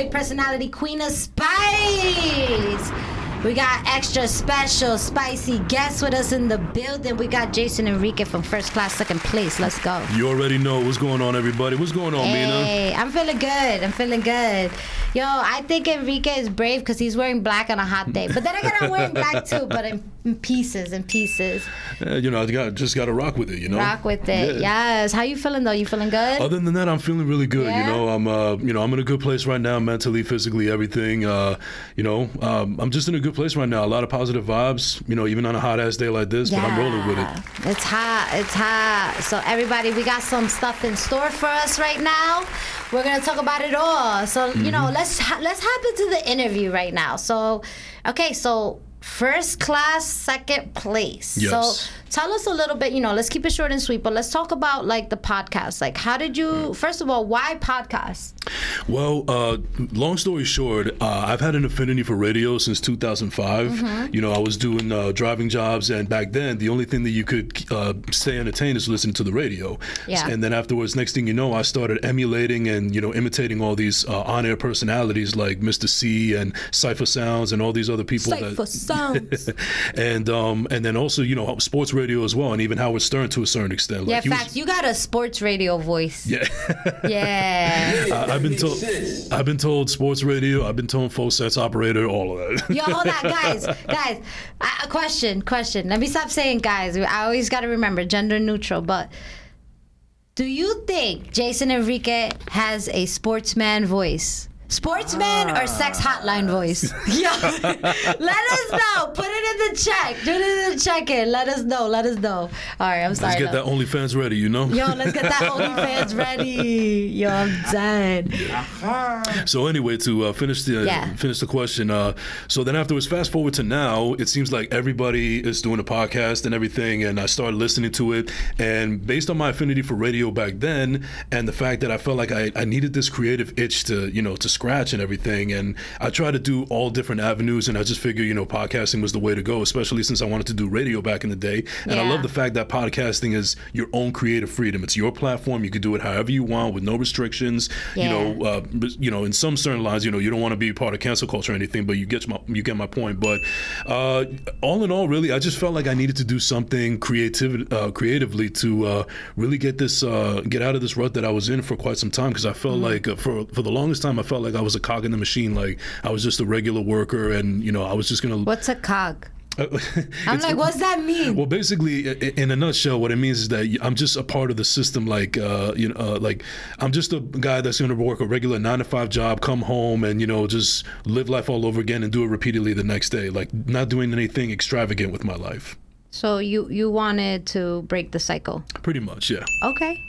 big personality, queen of spice. We got extra special spicy guests with us in the building. We got Jason Enrique from first class, second place. Let's go. You already know what's going on, everybody. What's going on, Mina? Hey, I'm feeling good. I'm feeling good. Yo, I think Enrique is brave because he's wearing black on a hot day. But then again, I'm wearing black too, but in pieces, in pieces. Uh, you know, I got, just got to rock with it, you know? Rock with it. Yeah. Yes. How you feeling though? You feeling good? Other than that, I'm feeling really good. Yeah? You know, I'm, uh, you know, I'm in a good place right now, mentally, physically, everything. Uh, you know, um, I'm just in a good place right now. A lot of positive vibes. You know, even on a hot ass day like this, but I'm rolling with it. It's hot. It's hot. So everybody, we got some stuff in store for us right now. We're gonna talk about it all. So you Mm-hmm. know, let's ha- let's hop into the interview right now. So, okay, so first class, second place. Yes. So tell us a little bit. You know, let's keep it short and sweet. But let's talk about like the podcast. Like, how did you? First of all, why podcast? Well, uh, long story short, uh, I've had an affinity for radio since 2005. Mm-hmm. You know, I was doing uh, driving jobs, and back then, the only thing that you could uh, stay entertained is listening to the radio. Yeah. And then afterwards, next thing you know, I started emulating and you know imitating all these uh, on-air personalities like Mr. Cee and Cipha Sounds and all these other people. Cypher that, Sounds. and um, and then also you know sports radio as well, and even Howard Stern to a certain extent. yeah, Like, was- facts. You got a sports radio voice. yeah. Yeah. I- I've been told. I've been told sports radio. I've been told full sets operator. All of that. Yo, hold on, guys, guys. A question, question. Let me stop saying guys. I always got to remember gender neutral. But do you think Jason Enrique has a sportsman voice? Sportsman or sex hotline voice? Yo, let us know. Put it in the check. Do it in the check in. Let us know. Let us know. All right, I'm sorry. Let's get though. that OnlyFans ready. You know. Yo, let's get that OnlyFans ready. Yo, I'm done. So anyway, to uh, finish the Yeah. finish the question. Uh, so then afterwards, fast forward to now, it seems like everybody is doing a podcast and everything, and I started listening to it. And based on my affinity for radio back then, and the fact that I felt like I, I needed this creative itch to you know to scratch and everything, and I tried to do all different avenues, and I just figured you know podcasting was the way to go, especially since I wanted to do radio back in the day. And I love the fact that podcasting is your own creative freedom. It's your platform. You can do it however you want with no restrictions. You know, uh, you know, in some certain lines, you know, you don't want to be part of cancel culture or anything, but you get my you get my point. But uh, all in all, really, I just felt like I needed to do something creative, uh, creatively to uh, really get this uh, get out of this rut that I was in for quite some time because I felt like uh, for for the longest time I felt like I was a cog in the machine, like I was just a regular worker, and you know, I was just gonna. What's a cog? I'm like, what's that mean? well, basically, in a nutshell, what it means is that I'm just a part of the system. Like, uh, you know, uh, like I'm just a guy that's going to work a regular nine to five job, come home, and you know, just live life all over again and do it repeatedly the next day. Like, not doing anything extravagant with my life. So you you wanted to break the cycle. Pretty much, yeah. Okay.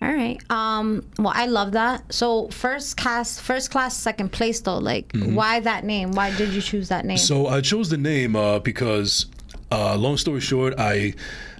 All right. Um. Well, I love that. So first class, first class, second place though. Like, why that name? Why did you choose that name? Mm-hmm. So I chose the name uh, because, uh, long story short, I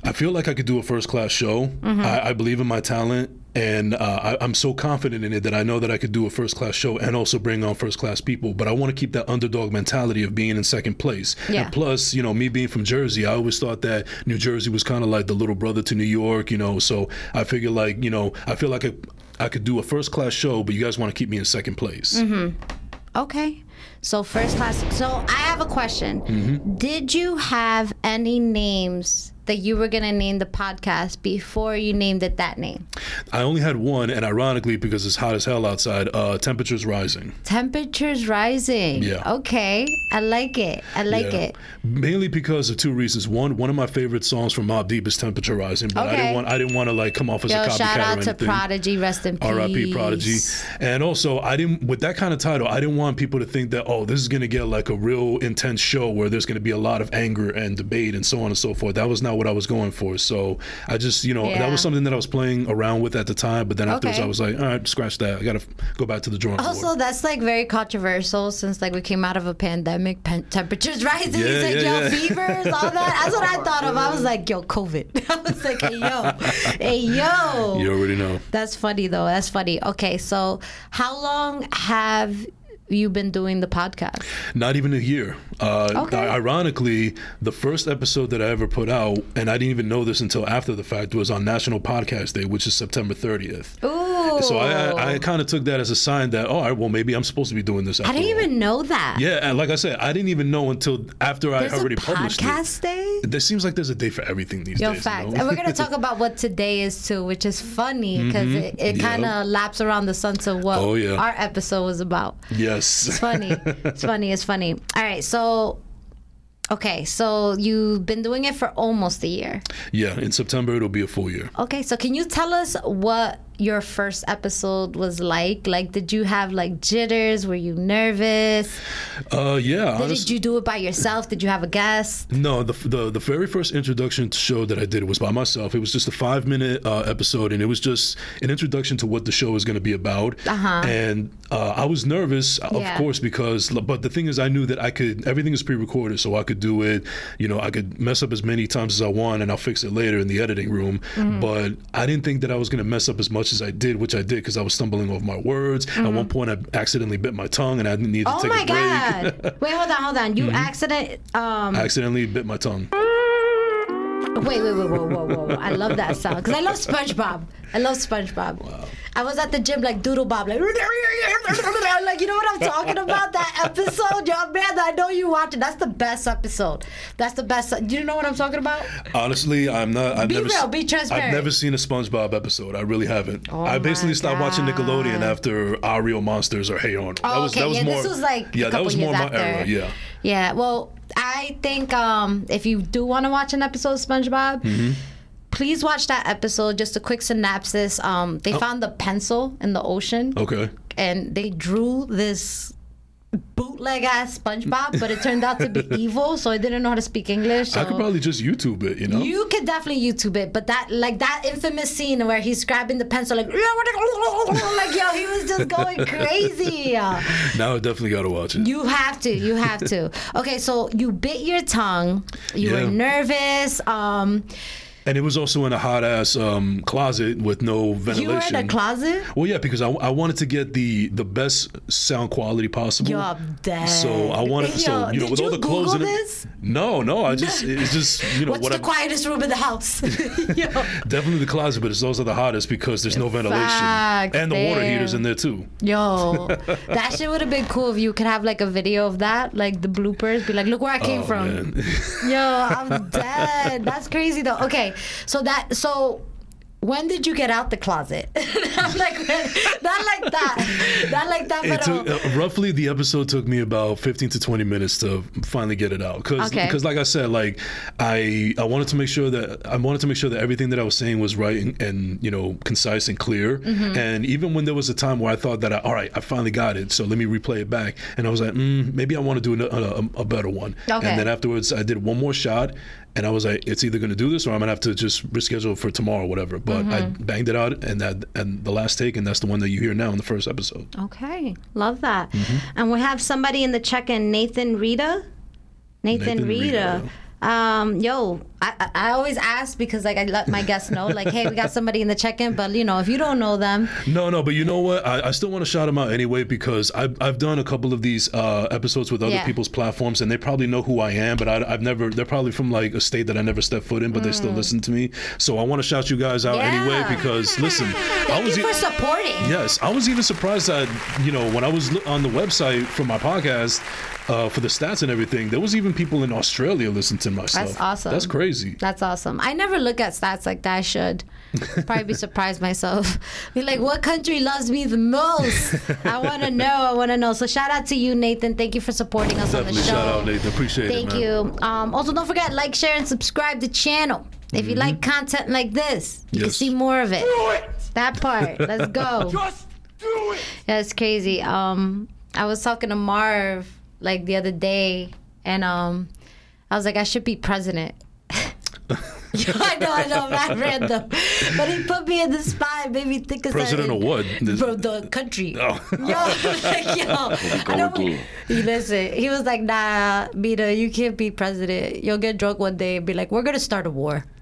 I feel like I could do a first class show. Mm-hmm. I, I believe in my talent, and uh, I, I'm so confident in it that I know that I could do a first class show and also bring on first class people. But I want to keep that underdog mentality of being in second place. Yeah. And plus, you know, me being from Jersey, I always thought that New Jersey was kind of like the little brother to New York. You know, so I figure like you know I feel like I, I could do a first class show, but you guys want to keep me in second place. Mm-hmm. okay. So first class. So I have a question. Mm-hmm. Did you have any names that you were gonna name the podcast before you named it that name? I only had one, and ironically, because it's hot as hell outside, uh, temperatures rising. Temperatures rising. Yeah. Okay. I like it. I like Yeah. it. Mainly because of two reasons. One, one of my favorite songs from Mobb Deep is "Temperature Rising," but I didn't want I didn't want to like come off as a Yo, copycat shout or out to. Prodigy. Rest in peace. R.I.P. Prodigy. And also, I didn't with that kind of title. I didn't want people to think that oh, this is going to get like a real intense show where there's going to be a lot of anger and debate and so on and so forth. That was not what I was going for. So I just you know that was something that I was playing around with at the time. But then afterwards, Okay. I was like, all right, scratch that. I got to go back to the drawing board. Also, that's like very controversial since like we came out of a pandemic, pen- temperatures rising. Yeah, like, yeah, yo, yeah. fevers, all that. That's what I thought of. I was like, yo, COVID. I was like, hey, yo, hey, yo. You already know. That's funny though. That's funny. Okay, so how long have you been doing the podcast? Not even a year. Uh, Okay. Ironically, the first episode that I ever put out, and I didn't even know this until after the fact, was on National Podcast Day, which is September 30th. Ooh. So I, I kind of took that as a sign that, all right, well, maybe I'm supposed to be doing this. I didn't all. even know that. Yeah, and like I said, I didn't even know until after I already a published podcast day? There seems like there's a day for everything these Yo, days. facts. You know? And we're going to talk about what today is too, which is funny because it, it Yep. kind of laps around the sun to what Oh, yeah. our episode was about. yes. It's funny. it's funny. It's funny. All right. So, okay. So you've been doing it for almost a year. yeah, in September it'll be a full year. Okay. So can you tell us what your first episode was like? Like, did you have like jitters? Were you nervous? Uh, yeah. Did honest- you do it by yourself? Did you have a guest? No, the, the the very first introduction to show that I did was by myself. It was just a five minute uh, episode, and it was just an introduction to what the show is going to be about. Uh-huh. And uh, I was nervous, of Yeah. course, because but the thing is, I knew that I could. Everything is pre-recorded, so I could do it. You know, I could mess up as many times as I want, and I'll fix it later in the editing room. Mm-hmm. But I didn't think that I was going to mess up as much as I did, which I did because I was stumbling over my words. At one point, I accidentally bit my tongue, and I didn't need to Mm-hmm. Oh take a break. Mm-hmm. god! Wait, hold on, hold on. You accident. Um. I accidentally bit my tongue. Wait, wait, wait, whoa, whoa, whoa, whoa. I love that sound because I love SpongeBob. I love SpongeBob. I was at the gym like DoodleBob, like, like you know what I'm talking about? That episode, y'all, man, I know you watch it. That's the best episode. That's the best. Do you know what I'm talking about? Honestly, I'm not. I've Be never. real, se- be transparent. I've never seen a SpongeBob episode. I really haven't. Oh I basically stopped watching Nickelodeon after Real Monsters or Hey Arnold. Oh, okay, yeah, this was like yeah, that was more my after. era. Yeah. Yeah, well, I think um, if you do want to watch an episode of SpongeBob, Mm-hmm. Please watch that episode. Just a quick synopsis. Um, they found the pencil in the ocean, Okay. and they drew this bootleg ass SpongeBob, but it turned out to be evil, so I didn't know how to speak English. I could probably just YouTube it. You know. you could definitely YouTube it, but that like that infamous scene where he's grabbing the pencil like like yo, he was just going crazy. now I definitely got to watch it. You have to. You have to. Okay, so you bit your tongue. You Yeah. were nervous. Um, and it was also in a hot ass um, closet with no ventilation. you were in a closet. Well, yeah, because I, I wanted to get the the best sound quality possible. Yo, I'm dead. So I wanted, so you know, with all you the clothes Google in it. this? No, no, I just it's just you know What's what the I quietest room in the house? Definitely the closet, but it's also the hottest because there's no ventilation Facts, and the water heaters in there too. Yo, that shit would have been cool if you could have like a video of that, like the bloopers. Be like, look where I came Oh, from. man. Yo, I'm dead. That's crazy though. Okay, so that so when did you get out the closet? not like not like that. Not like that. It took uh, roughly the episode took me about 15 to 20 minutes to finally get it out because Okay. like I said like I I wanted to make sure that I wanted to make sure that everything that I was saying was right and, and you know concise and clear Mm-hmm. and even when there was a time where I thought that I, all right I finally got it so let me replay it back and I was like mm, maybe I want to do a, a, a better one Okay. and then afterwards I did one more shot and I was like it's either going to do this or I'm going to have to just reschedule for tomorrow or whatever but I Mm-hmm. banged it out and that and the last take and that's the one that you hear now in the first episode Okay, love that. Mm-hmm. And we have somebody in the check-in, Nathan Rita. Nathan, Nathan Rita. Rita. Um, yo, I, I always ask because like I let my guests know, like, hey, we got somebody in the check-in, but you know, if you don't know them, No, no, but you know what? I, I still want to shout them out anyway because I've, I've done a couple of these uh, episodes with other Yeah. people's platforms and they probably know who I am, but I, I've never, they're probably from like a state that I never stepped foot in, but they still listen to me. So I want to shout you guys out anyway Mm. Because listen, I was. you e- supporting. Yes, I was even surprised that you know when I was on the website for my podcast uh, for the stats and everything, there was even people in Australia listening to my stuff. That's awesome. That's crazy. That's awesome. I never look at stats like that. I should probably be surprised myself. Be like, what country loves me the most? I want to know. I want to know. So shout out to you, Nathan. Thank you for supporting us Definitely on the show. shout out Nathan. Appreciate Thank it, Thank you. Um, also, don't forget like, share, and subscribe the channel. If you like content like this, you can see more of it. it. That part. Let's go. Just do it! That's crazy. Um, I was talking to Marv like the other day, and um, I was like, I should be president. I know, I know, I man, random. But he put me in the spot and made me think of President of what? Bro, the country. Oh. Yo, like, yo. I don't, he listen. He was like, "Nah, Mita, you can't be president. You'll get drunk one day and be like, we're gonna start a war."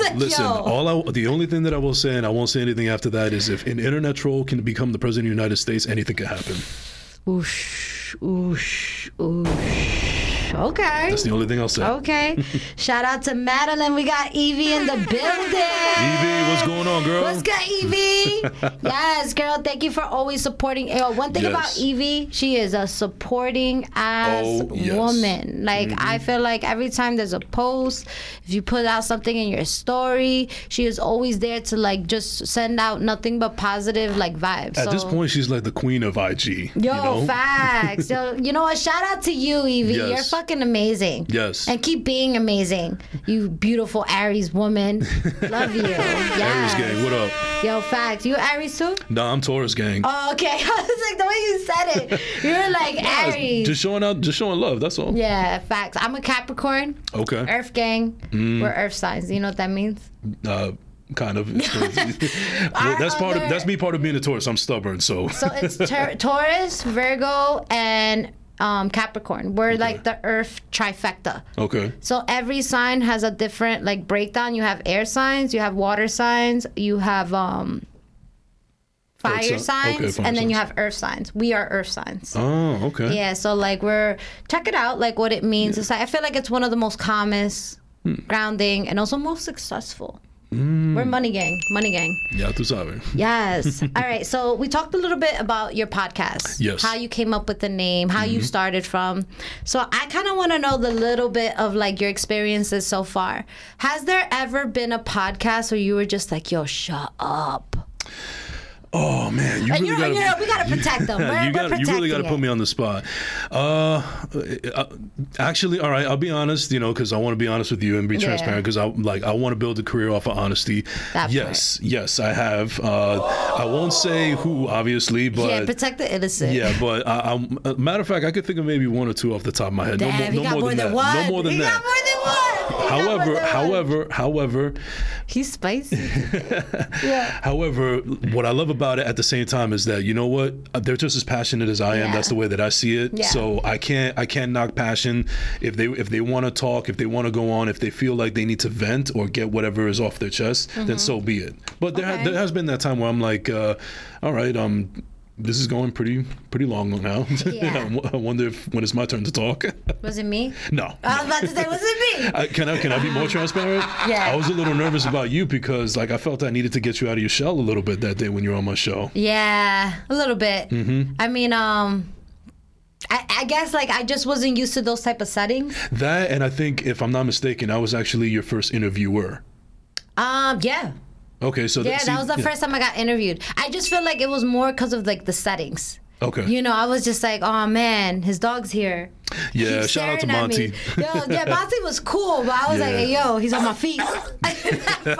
Like, Listen, yo. all I, the only thing that I will say, and I won't say anything after that, is if an internet troll can become the president of the United States, anything could happen. Oosh, oosh, oosh. Okay. That's the only thing I'll say. Okay. Shout out to Madeline. We got Evie in the building. Evie, what's going on, girl? What's good, Evie? yes, girl. Thank you for always supporting. Yo, one thing Yes. about Evie, she is a supporting ass Oh, yes. Mm-hmm. woman. Like I feel like every time there's a post, if you put out something in your story, she is always there to like just send out nothing but positive like vibes. At so, this point, she's like the queen of IG. Yo, you know? facts. Yo, you know what? Shout out to you, Evie. Yes. You're fucking amazing. Yes. And keep being amazing. You beautiful Aries woman. Love you. Aries gang, what up? Yo, facts. You Aries too? Nah, I'm Taurus gang. Oh, okay. I was like, the way you said it, you were like Aries. Just showing out, just showing love. That's all. yeah, facts. I'm a Capricorn, Okay. Earth gang. Mm. We're Earth signs. You know what that means? Uh, kind of. That's part of. That's me. Part of being a Taurus. I'm stubborn, so. So it's Taur- Taurus, Virgo, and um, Capricorn. We're like the Earth trifecta. okay. So every sign has a different like breakdown. You have air signs, you have water signs, you have um fire okay, signs, fire and then you have earth signs. We are earth signs. Oh, okay. Yeah, so like we're check it out, like what it means. It's like I feel like it's one of the most calmest, Hmm. grounding, and also most successful. Hmm. We're money gang, money gang. Yeah, tú sabes. Yes. All right. So we talked a little bit about your podcast. Yes. Mm-hmm. How you came up with the name, how you started from. So I kind of want to know the little bit of like your experiences so far. Has there ever been a podcast where you were just like, "Yo, shut up"? Oh man, you And really you know- gotta. you know, we gotta protect them. We're- you, gotta, you really got to put me on the spot. Uh, uh, actually, all right. I'll be honest. You know, because I want to be honest with you and be Yeah. transparent. Because I like I want to build a career off of honesty. That yes, yes, I have. Uh, I won't say who, obviously, but yeah, protect the innocent. Yeah, but I, I'm, uh, matter of fact, I could think of maybe one or two off the top of my head. Damn, no more, no got more than, that. No more than he that. got more than. He However, however, however, he's spicy. yeah. however, what I love about it at the same time is that you know what Uh, they're just as passionate as I am. Yeah. That's the way that I see it. Yeah. So I can't I can't knock passion if they if they want to talk, if they want to go on, if they feel like they need to vent or get whatever is off their chest, then so be it. But there ha- Mm-hmm. There has been that time where I'm like, uh, all right, um. This is going pretty pretty long now. Yeah. I wonder if when it's my turn to talk. Was it me? no. I was about to say, was it me? I, can I can I be more transparent? Yeah. I was a little nervous about you because like I felt I needed to get you out of your shell a little bit that day when you were on my show. Yeah, a little bit. Mm-hmm. I mean, um, I, I guess like I just wasn't used to those type of settings. That and I think if I'm not mistaken, I was actually your first interviewer. Um, yeah, Okay, so yeah, see- that was the yeah. first time I got interviewed. I just feel like it was more because of like the settings. Okay. You know, I was just like, oh man, his dog's here. Yeah, shout out to Monty. Yo, yeah, Monty was cool, but I was like, hey, yo, he's on my feet. that part,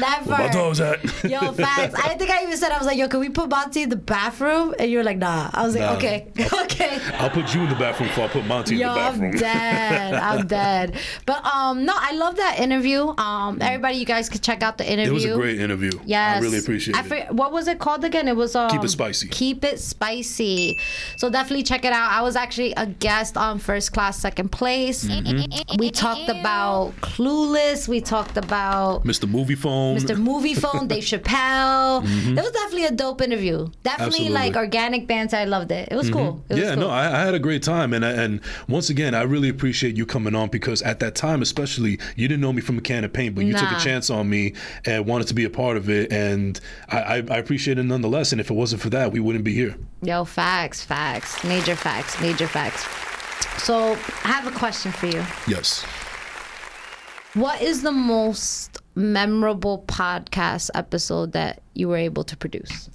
that Where part. my dog's at. Yo, facts. I think I even said I was like, yo, can we put Monty in the bathroom? And you were like, nah. I was like, Nah. okay, okay. I'll put you in the bathroom before I put Monty Yo, in the bathroom. I'm dead. I'm dead. But um, no, I love that interview. Um, everybody, you guys could check out the interview. it was a great interview. Yes, I really appreciate I it. forget- what was it called again? It was um, Keep It Spicy. Keep it spicy. So definitely check it out. I was actually a guest on First Class, Second Place. Mm-hmm. We talked about Clueless. We talked about Mr. Moviefone. Mr. Moviefone, Dave Chappelle. It was definitely a dope interview. Definitely Mm-hmm. Absolutely. Mm-hmm. like organic banter. I loved it. It was cool. It was yeah, cool. no, I, I had a great time, and I, and once again, I really appreciate you coming on because at that time, especially, you didn't know me from a can of paint, but you took a chance on me and wanted to be a part of it, and I, I, I appreciate it nonetheless. And if it wasn't for that, we wouldn't be here. Yo, facts, facts, major facts, major facts. So I have a question for you. Yes. What is the most memorable podcast episode that you were able to produce?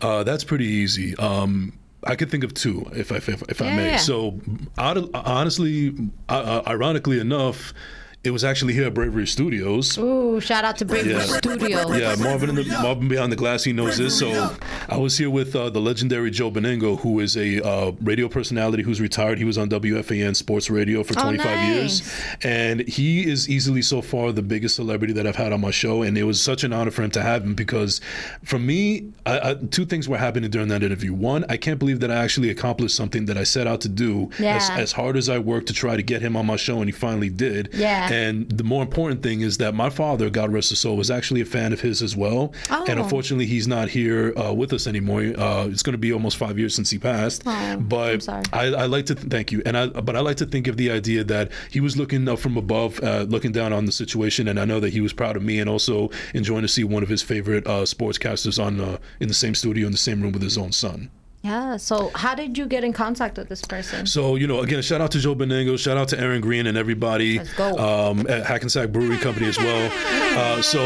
Uh, that's pretty easy. Um, I could think of two, if I if, if I may. yeah. So, out of, honestly, uh, uh, ironically enough, it was actually here at Bravery Studios. Ooh, shout out to Bravery Yeah. Studio. Yeah, Marvin in the Marvin behind the glass. He knows this. So I was here with uh, the legendary Joe Benigno, who is a uh, radio personality who's retired. He was on WFAN Sports Radio for Oh, 25 years, and he is easily so far the biggest celebrity that I've had on my show. And it was such an honor for him to have him because, for me, I, I, two things were happening during that interview. One, I can't believe that I actually accomplished something that I set out to do as, Yeah. as hard as I worked to try to get him on my show, and he finally did. Yeah. And the more important thing is that my father, God rest his soul, was actually a fan of his as well. Oh. And unfortunately, he's not here uh, with us anymore. Uh, it's going to be almost five years since he passed. Oh, but I'm sorry. I, I like to th- thank you, and I but I like to think of the idea that he was looking up from above, uh, looking down on the situation, and I know that he was proud of me, and also enjoying to see one of his favorite uh, sportscasters on uh, in the same studio in the same room with his own son. Yeah. So how did you get in contact with this person? So you know, again, shout out to Joe Benigno, shout out to Aaron Green and everybody. Um, at Hackensack Brewery Company as well. Uh, so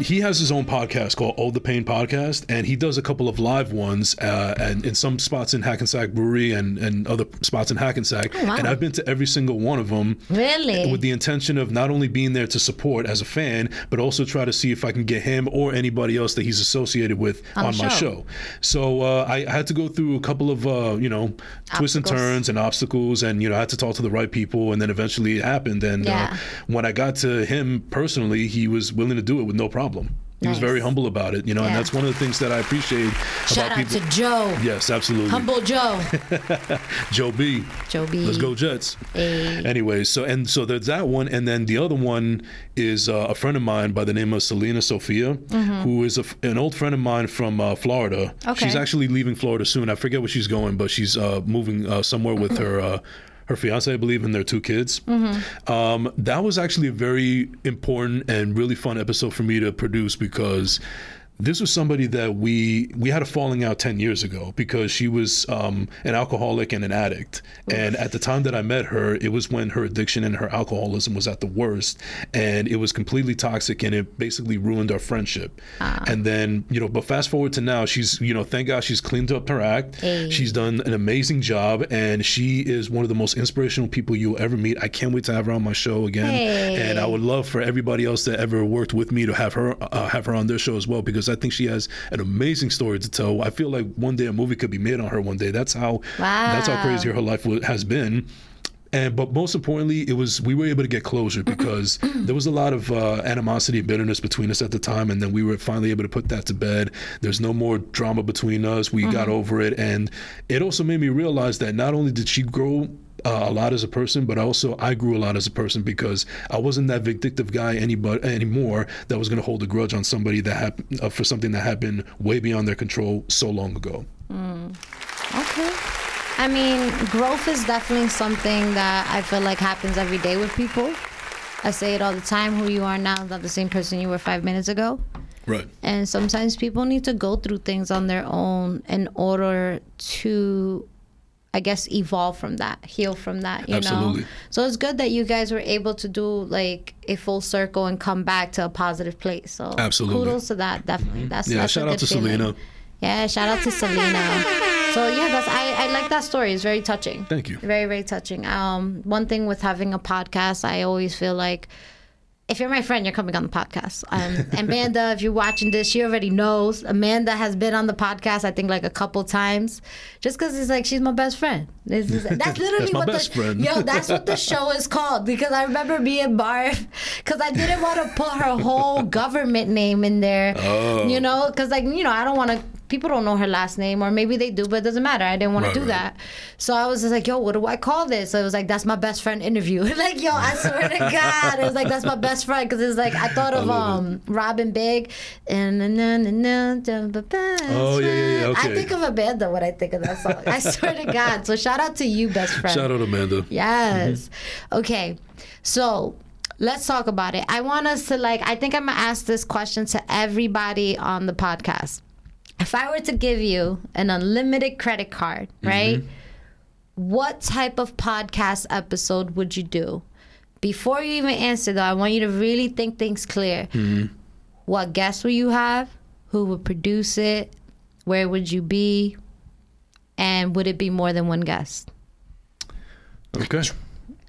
he has his own podcast called All the Pain Podcast, and he does a couple of live ones, uh, and in some spots in Hackensack Brewery and, and other spots in Hackensack. Oh, wow. And I've been to every single one of them. Really? With the intention of not only being there to support as a fan, but also try to see if I can get him or anybody else that he's associated with On on, my show. So uh, I had to go through a couple of uh, you know twists and turns and obstacles, and you know I had to talk to the right people, and then eventually it happened. And Yeah. uh, when I got to him personally, he was willing to do it with no problem. He was very humble about it, you know, Yeah. and that's one of the things that I appreciate Shout about out people. to Joe. Yes, absolutely. Humble Joe. Joe B. Joe B. Let's go Jets. Hey. Anyways, so and so there's that one, and then the other one is uh, a friend of mine by the name of Selena Sophia, who is a an old friend of mine from uh, Florida. Okay. She's actually leaving Florida soon. I forget where she's going, but she's uh, moving uh, somewhere with her. Her fiance, I believe, and their two kids. Um, that was actually a very important and really fun episode for me to produce because this was somebody that we we had a falling out 10 years ago because she was um, an alcoholic and an addict. And at the time that i met her it was when her addiction and her alcoholism was at the worst and it was completely toxic and it basically ruined our friendship. And then you know but fast forward to now she's you know thank god she's cleaned up her act. Hey. she's done an amazing job and she is one of the most inspirational people you'll ever meet. I can't wait to have her on my show again. Hey. and i would love for everybody else that ever worked with me to have her uh, have her on their show as well because I think she has an amazing story to tell. I feel like one day a movie could be made on her one day. That's how that's how crazy her life has been. And but most importantly, it was we were able to get closure because there was a lot of uh, animosity and bitterness between us at the time, and then we were finally able to put that to bed. There's no more drama between us. We got over it, and it also made me realize that not only did she grow uh, a lot as a person, but also I grew a lot as a person because I wasn't that vindictive guy anybody anymore that was going to hold a grudge on somebody that happened uh, for something that happened way beyond their control so long ago. Okay. I mean, growth is definitely something that I feel like happens every day with people. I say it all the time. Who you are now is not the same person you were five minutes ago. Right. And sometimes people need to go through things on their own in order to, I guess, evolve from that, heal from that, you Absolutely. know? So it's good that you guys were able to do like a full circle and come back to a positive place. So Absolutely. kudos to that, definitely. That's Yeah, that's shout out to feeling. Selena. Yeah, shout out to Selena. So yeah, that's I, I like that story. It's very touching. Thank you. Very, very touching. Um, one thing with having a podcast, I always feel like if you're my friend, you're coming on the podcast. Um, Amanda, if you're watching this, she already knows. Amanda has been on the podcast, I think, like a couple times, just because it's like she's my best friend. This is, that's literally That's my what best the friend. yo. That's what the show is called because I remember being barf, because I didn't want to put her whole government name in there. Oh. You know, because like you know, I don't want to. People don't know her last name, or maybe they do, but it doesn't matter. I didn't want Right, to do right. that. So I was just like, yo, what do I call this? So it was like, that's my best friend interview. like, yo, I swear to God, it was like, that's my best friend. Because it's like, I thought of love um Robin Big. And na, na, na, na, best Oh, yeah, yeah, yeah, friend. I think of Amanda when I think of that song. I swear to God. So shout out to you, best friend. Shout out Amanda. Yes. Okay. So let's talk about it. I want us to like, I think I'm going to ask this question to everybody on the podcast. If I were to give you an unlimited credit card, mm-hmm. right? What type of podcast episode would you do? Before you even answer, though, I want you to really think things clear. Mm-hmm. What guests will you have? Who would produce it? Where would you be? And would it be more than one guest? Okay.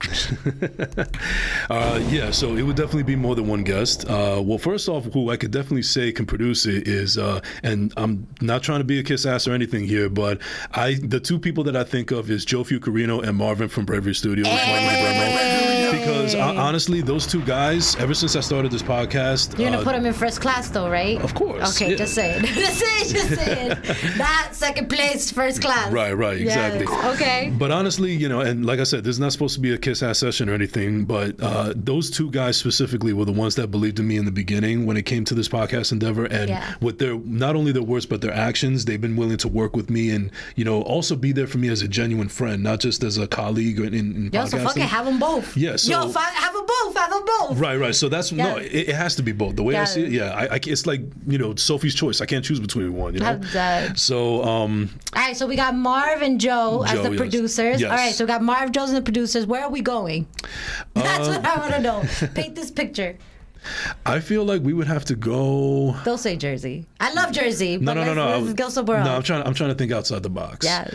uh, yeah, so it would definitely be more than one guest. Uh, well, first off, who I could definitely say can produce it is, uh, and I'm not trying to be a kiss ass or anything here, but I the two people that I think of is Joe Fucarino and Marvin from Bravery Studios. Bremo. because uh, honestly, those two guys, ever since I started this podcast, You're gonna uh, put them in first class, though, right? Of course, Okay, yeah. just saying. just saying. Just saying. Not second place, first class. Right, right, exactly. Yes, Okay. But honestly, you know, and like I said, this is not supposed to be a kiss ass session or anything, but uh, those two guys specifically were the ones that believed in me in the beginning when it came to this podcast endeavor. And Yeah. with their, not only their words, but their actions, they've been willing to work with me and, you know, also be there for me as a genuine friend, not just as a colleague in, in Yo, so fuck it, have them both. Yeah, so- Yo, have them both. Have them both. Right, right. So that's no. It, it has to be both. The way I see it, yeah. I, I, it's like you know Sophie's choice. I can't choose between one. You know. So um, All right, so we got Marv and Joe, as the yes. producers. Yes. All right, so we got Marv, Joe, and the producers. Where are we going? That's what I want to know. Uh, Paint this picture. I feel like we would have to go. Don't say Jersey. I love Jersey. No, but no, no, let's, no. Let's go somewhere No, I'm trying. I'm trying to think outside the box. Yeah.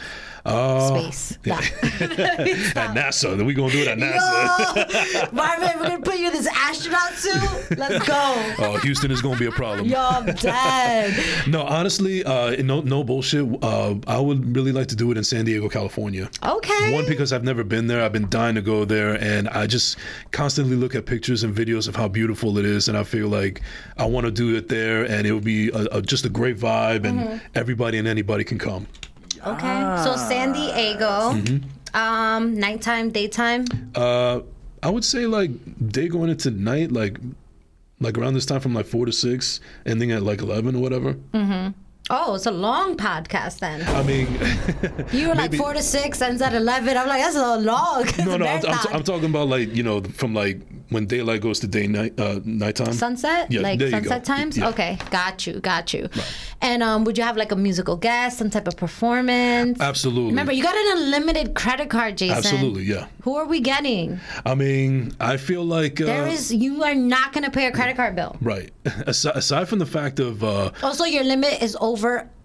Uh, Space. Nah. At NASA, then we gonna do it at NASA. Yo, Marvin, we're gonna put you in this astronaut suit. Let's go. Oh, Houston is gonna be a problem. Yo, I'm dead. No, honestly, uh, no, no bullshit. Uh, I would really like to do it in San Diego, California. Okay. One because I've never been there. I've been dying to go there, and I just constantly look at pictures and videos of how beautiful it is, and I feel like I want to do it there, and it would be a, a, just a great vibe, and Mm-hmm. everybody and anybody can come. Okay. So San Diego. Mm-hmm. Um, nighttime, daytime. Uh, I would say like day going into night, like like around this time from like four to six, ending at like eleven or whatever. Oh, it's a long podcast then. I mean, You were like Maybe- four to six, ends at eleven. I'm like, that's a long. No, no, I'm, I'm, marathon. I'm talking about like you know from like when daylight goes to day night uh, nighttime. sunset, Yeah, like there you go. sunset times. Yeah. Okay, got you, got you. And um, would you have like a musical guest, some type of performance? Absolutely. Remember, you got an unlimited credit card, Jason. Absolutely, yeah. Who are we getting? I mean, I feel like uh, There is, you are not gonna pay a credit card bill. right. Aside, aside from the fact of uh, Also, your limit is over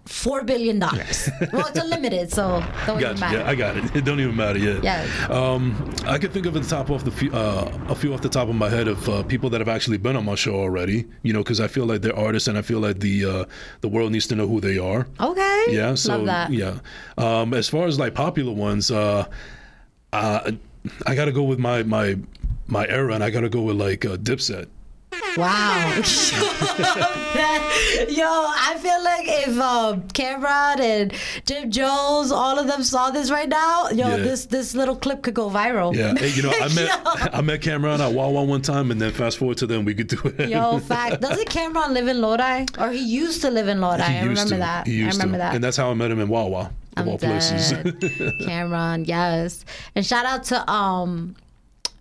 four billion dollars. well, it's unlimited, so don't even Gotcha. matter. Yeah, I got it. It don't even matter. Yet. Yeah. Um, I could think of the top off the few, uh, a few off the top of my head of uh, people that have actually been on my show already. You know, because I feel like they're artists, and I feel like the uh, the world needs to know who they are. okay. Yeah. So Love that. yeah. Um, as far as like popular ones, uh, uh, I got to go with my my my era, and I got to go with like uh, Dipset. Wow. Yo, I feel like if um, Cam'ron and Jim Jones, all of them saw this right now, yo, Yeah. this this little clip could go viral. Yeah. Hey, you know, I met Yo. I met Cam'ron at Wawa one time, and then fast forward to then we could do it. Yo, fact. Doesn't Cam'ron live in Lodi? Or he used to live in Lodi. He I remember to. that. He used I remember to. that. And that's how I met him in Wawa, of I'm all places. Cam'ron, yes. And shout out to um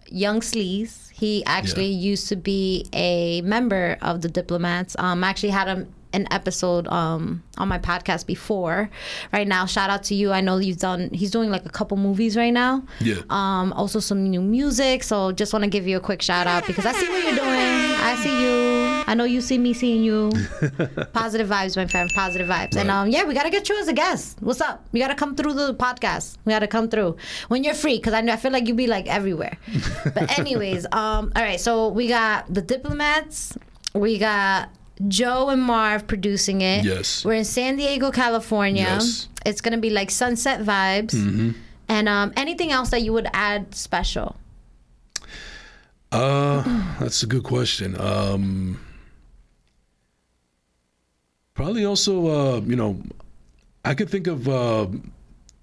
Young Sleaze. He actually used to be a member of the Diplomats. Um, I actually had him an episode um on my podcast before. Right now, shout out to you. I know you've done. He's doing like a couple movies right now. Yeah. Um, also some new music. So just want to give you a quick shout out because I see what you're doing. I see you. I know you see me seeing you. Positive vibes, my friend. Positive vibes. And um, yeah, we gotta get you as a guest. What's up? You gotta come through the podcast. We gotta come through when you're free, because I know I feel like you'd be like everywhere. But anyways, um, all right. So we got the diplomats. We got Joe and Marv producing it. Yes. We're in San Diego, California. Yes. It's gonna be like sunset vibes. Mm-hmm. And um, anything else that you would add special? Uh, that's a good question. Um, probably also, uh, you know, I could think of uh,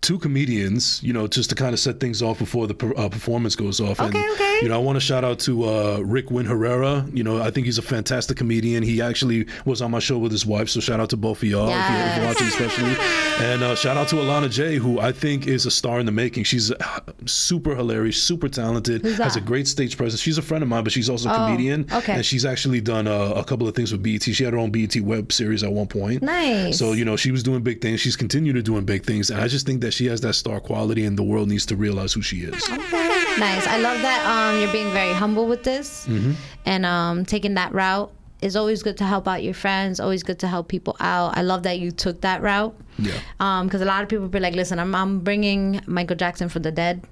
two comedians, you know, just to kind of set things off before the per- uh, performance goes off. Okay, and, okay. You know, I want to shout out to uh, Rick Win Herrera. You know, I think he's a fantastic comedian. He actually was on my show with his wife, so shout out to both of y'all if, you're, if you're watching, especially. And uh, shout out to Alana J, who I think is a star in the making. She's uh, super hilarious, super talented, has a great stage presence. She's a friend of mine, but she's also a Oh, comedian. okay. And she's actually done uh, a couple of things with BET. She had her own BET web series at one point. Nice. So, you know, she was doing big things. She's continued to doing big things. And I just think that she has that star quality and the world needs to realize who she is. Nice. I love that um, you're being very humble with this Mm-hmm. and um, taking that route. It's always good to help out your friends. Always good to help people out. I love that you took that route. Yeah. Um, because a lot of people be like, "Listen, I'm I'm bringing Michael Jackson for the dead.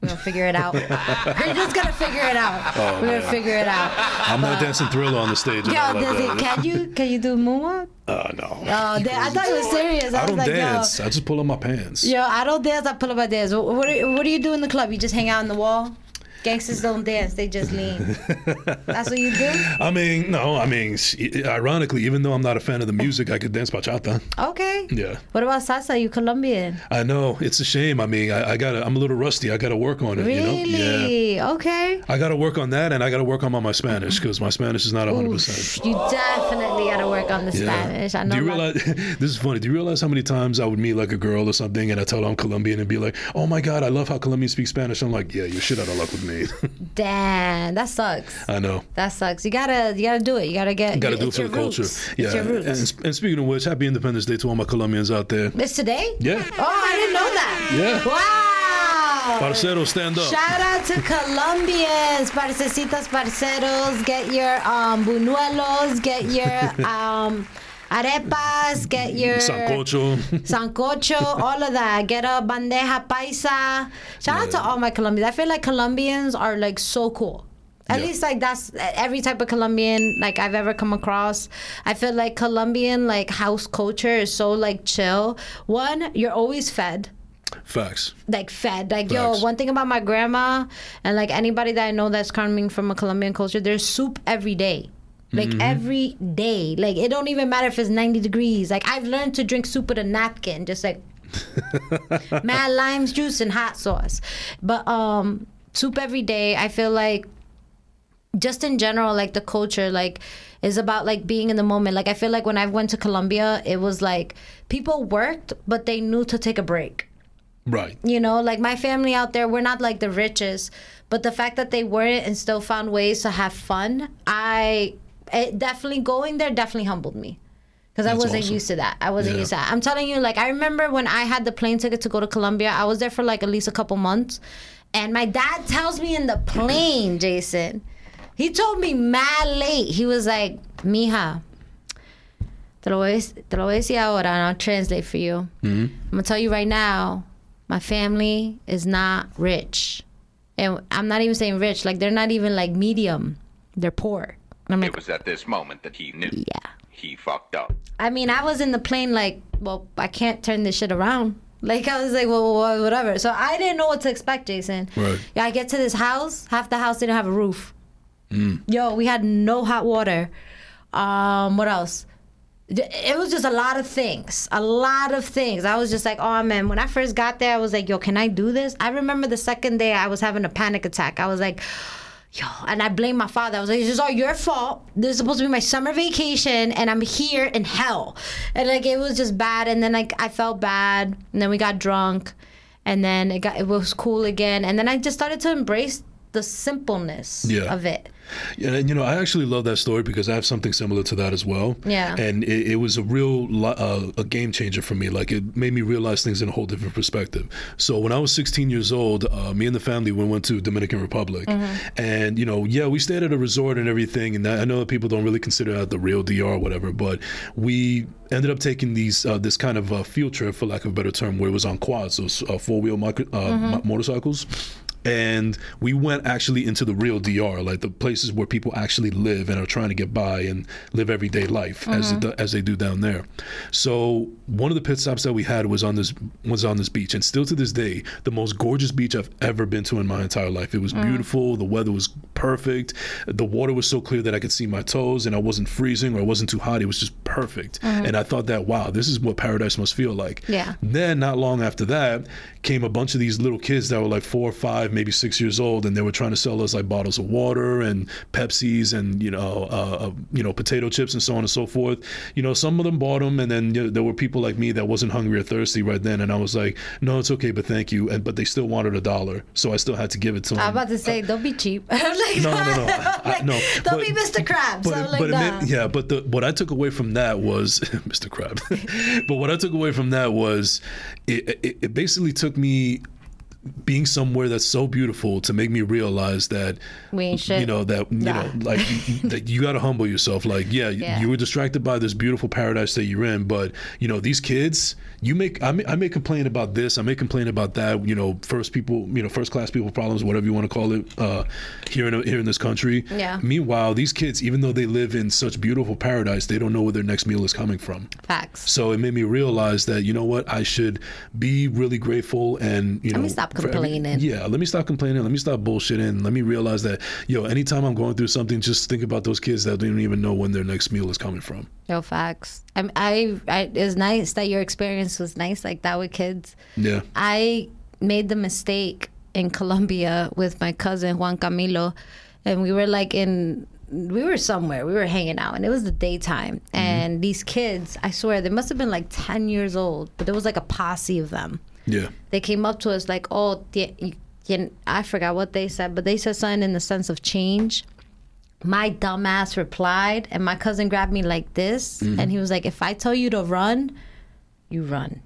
We're gonna figure it out. We're just gonna figure it out. Oh, We're gonna figure it out." I'm not dancing thriller on the stage. Yo, it, can you can you do moonwalk? Uh, no. Oh, I thought you were serious. I, I don't like, dance. I just pull up my pants. yo, yo, I don't dance. I pull up my dance. What, what do you do in the club? You just hang out on the wall. Gangsters don't dance; they just lean. That's what you do. I mean, no, I mean, ironically, even though I'm not a fan of the music, I could dance bachata. Okay. Yeah. What about salsa? You Colombian? I know it's a shame. I mean, I, I gotta. I'm a little rusty. I gotta work on it. You know. Yeah. Really? Okay. I gotta work on that, and I gotta work on my Spanish because my Spanish is not 100. percent you definitely got to work on the Spanish. I know. Do you realize this is funny? Do you realize how many times I would meet like a girl or something, and I tell her I'm Colombian, and be like, "Oh my God, I love how Colombians speak Spanish." I'm like, "Yeah, you're shit out of luck with me." Damn, that sucks. I know. That sucks. You gotta, you gotta do it. You gotta get. You Got to do it for the culture. roots. Yeah. And, and speaking of which, happy Independence Day to all my Colombians out there. It's today. Yeah. Oh, I didn't know that. Yeah. Wow. Parcero, stand up. Shout out to Colombians, parcecitas, parceros. Get your um, buñuelos, get your um, arepas, get your Sancocho. sancocho, all of that. Get a bandeja paisa. Shout out to all my Colombians. I feel like Colombians are like so cool. At Yeah. least like that's every type of Colombian like I've ever come across. I feel like Colombian like house culture is so like chill. One, you're always fed Facts. like fed. Like Facts. yo, one thing about my grandma and like anybody that I know that's coming from a Colombian culture, there's soup every day. Like Mm-hmm. every day. Like it don't even matter if it's 90 degrees. Like I've learned to drink soup with a napkin, just like mad limes juice and hot sauce. But um soup every day, I feel like just in general like the culture like is about like being in the moment like i feel like when i went to colombia it was like people worked but they knew to take a break Right. you know like my family out there we're not like the richest but the fact that they weren't and still found ways to have fun i it definitely going there definitely humbled me because i wasn't awesome. used to that i wasn't Yeah. used to that i'm telling you like i remember when i had the plane ticket to go to colombia i was there for like at least a couple months and my dad tells me in the plane jason he told me mad late he was like mija te lo voy, te lo voy a decir ahora and I'll translate for you. Mm-hmm. I'm gonna tell you right now, my family is not rich. And I'm not even saying rich, like they're not even like medium. They're poor. And I'm like, It was at this moment that he knew. yeah. He fucked up. I mean, I was in the plane like, well, I can't turn this shit around. Like I was like, well, well, whatever. So I didn't know what to expect, Jason. Right. Yeah, I get to this house. Half the house didn't have a roof. Yo, we had no hot water. Um, what else? It was just a lot of things. A lot of things. I was just like, oh man. When I first got there, I was like, yo, can I do this? I remember the second day I was having a panic attack. I was like, yo, and I blamed my father. I was like, this is all your fault. This is supposed to be my summer vacation, and I'm here in hell. And like, it was just bad. And then like, I felt bad. And then we got drunk, and then it got it was cool again. And then I just started to embrace the simpleness Yeah. of it. Yeah, and you know, I actually love that story because I have something similar to that as well. Yeah. And it, it was a real uh, a game changer for me. Like it made me realize things in a whole different perspective. So when I was 16 years old, uh, me and the family we went to Dominican Republic, and you know, yeah, we stayed at a resort and everything. And I know that people don't really consider that the real DR or whatever, but we ended up taking these uh, this kind of uh, field trip, for lack of a better term, where it was on quads, those uh, four wheel uh, mo- motorcycles and we went actually into the real DR, like the places where people actually live and are trying to get by and live everyday life as Mm-hmm. it, as they do down there. So one of the pit stops that we had was on this was on this beach, and still to this day, the most gorgeous beach I've ever been to in my entire life. It was Mm. beautiful. The weather was perfect. The water was so clear that I could see my toes, and I wasn't freezing or I wasn't too hot. It was just perfect. And I thought that wow, this is what paradise must feel like. Mm-hmm. Yeah. Then, not long after that, came a bunch of these little kids that were like four, or five, maybe six years old, and they were trying to sell us like bottles of water and Pepsis and you know, uh, uh, you know, potato chips and so on and so forth. You know, some of them bought them, and then you know, there were people like me that wasn't hungry or thirsty right then, and I was like, no, it's okay, but thank you. And but they still wanted a dollar, so I still had to give it to them. I'm about to say, don't be cheap. Like, No, no, no. I- like, no, don't but- be Mr. Krabs. But, like, but nah. made- yeah, but the, what I took away from that was Mr. Crab. but what I took away from that was it, it, it basically took me being somewhere that's so beautiful to make me realize that We you know that you Nah. know like that you got to humble yourself like yeah, Yeah. you were distracted by this beautiful paradise that you're in but you know these kids you make I may, I may complain about this I may complain about that you know first people you know first class people problems whatever you want to call it uh, here in here in this country Yeah. meanwhile these kids even though they live in such beautiful paradise they don't know where their next meal is coming from Facts. so it made me realize that you know what I should be really grateful and you Let know me stop for every- complaining. yeah, let me stop complaining. Let me stop bullshitting. Let me realize that, yo, anytime I'm going through something, just think about those kids that don't even know when their next meal is coming from. Yo, facts. I, I, I, it's nice that your experience was nice like that with kids. Yeah. I made the mistake in Colombia with my cousin Juan Camilo, and we were like in we were somewhere we were hanging out and it was the daytime mm-hmm. and these kids i swear they must have been like 10 years old but there was like a posse of them Yeah. they came up to us like oh i forgot what they said but they said something in the sense of change my dumbass replied and my cousin grabbed me like this mm-hmm. and he was like if i tell you to run you run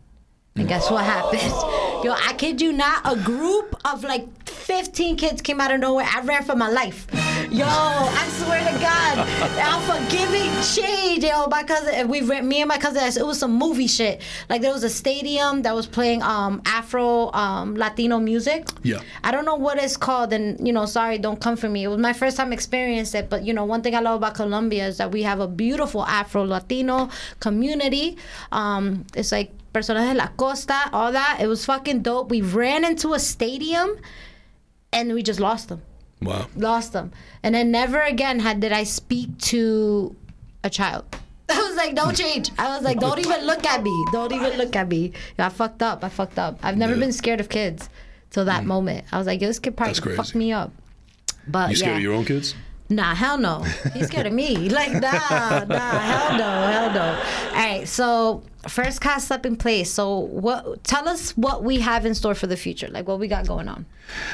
and guess what happened? Yo, I kid you not, a group of like 15 kids came out of nowhere. I ran for my life. Yo, I swear to God, I'm forgiving change. Yo, my cousin, we ran, me and my cousin, it was some movie shit. Like there was a stadium that was playing um Afro um Latino music. Yeah. I don't know what it's called, and you know, sorry, don't come for me. It was my first time experiencing it, but you know, one thing I love about Colombia is that we have a beautiful Afro Latino community. Um, it's like personas de la costa, all that. It was fucking dope. We ran into a stadium, and we just lost them, Wow. lost them, and then never again had did I speak to a child. I was like, don't change. I was like, don't even look at me. Don't even look at me. I fucked up. I fucked up. I've never Yeah. been scared of kids till that mm. moment. I was like, yo, this kid probably That's crazy. fuck me up. But You scared yeah. of your own kids? Nah, hell no. He's scared of me. Like, nah, nah, hell no, hell no. All right, so first cast up in place. So, what? Tell us what we have in store for the future. Like, what we got going on.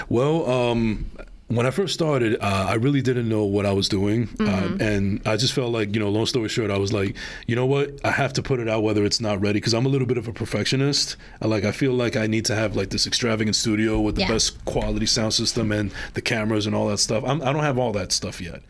Well, um, when I first started, uh, I really didn't know what I was doing, uh, and I just felt like, you know, long story short, I was like, you know what, I have to put it out whether it's not ready because I'm a little bit of a perfectionist. I, like, I feel like I need to have like this extravagant studio with the Yeah. best quality sound system and the cameras and all that stuff. I'm, I don't have all that stuff yet.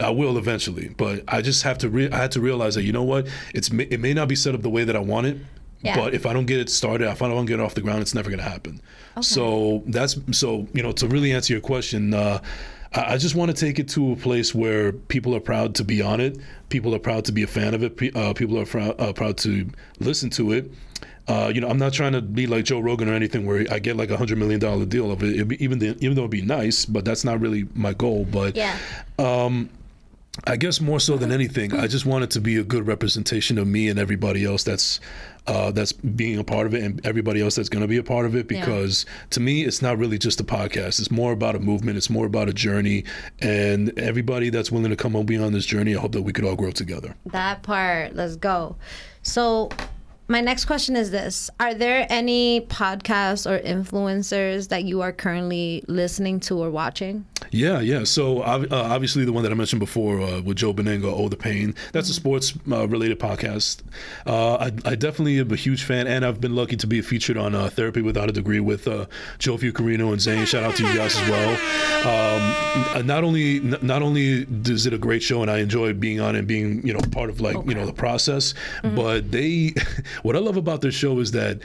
I will eventually, but I just have to. Re- I had to realize that you know what, it's it may not be set up the way that I want it, Yeah. but if I don't get it started, if I don't get it off the ground, it's never going to happen. Okay. So that's so you know to really answer your question. Uh, I I just want to take it to a place where people are proud to be on it. People are proud to be a fan of it. Uh, people are prou- uh, proud to listen to it. Uh, you know, I'm not trying to be like Joe Rogan or anything where I get like a hundred million dollar deal of it. It'd be, even the, even though it'd be nice, but that's not really my goal. But Yeah. I guess more so than anything, I just want it to be a good representation of me and everybody else that's uh, that's being a part of it, and everybody else that's going to be a part of it. Yeah. Because to me, it's not really just a podcast. It's more about a movement. It's more about a journey, and everybody that's willing to come and be on this journey, I hope that we could all grow together. That part. Let's go. So, my next question is this Are there any podcasts or influencers that you are currently listening to or watching? Yeah, yeah. So uh, obviously, the one that I mentioned before uh, with Joe Benigno, "Oh the Pain," that's a sports uh, related podcast. Uh, I, I definitely am a huge fan, and I've been lucky to be featured on uh, Therapy Without a Degree with uh, Joe Fiucarino and Zane. Shout out to you guys as well. Um, not only not only is it a great show, and I enjoy being on and being you know part of like you know the process, but they what I love about this show is that.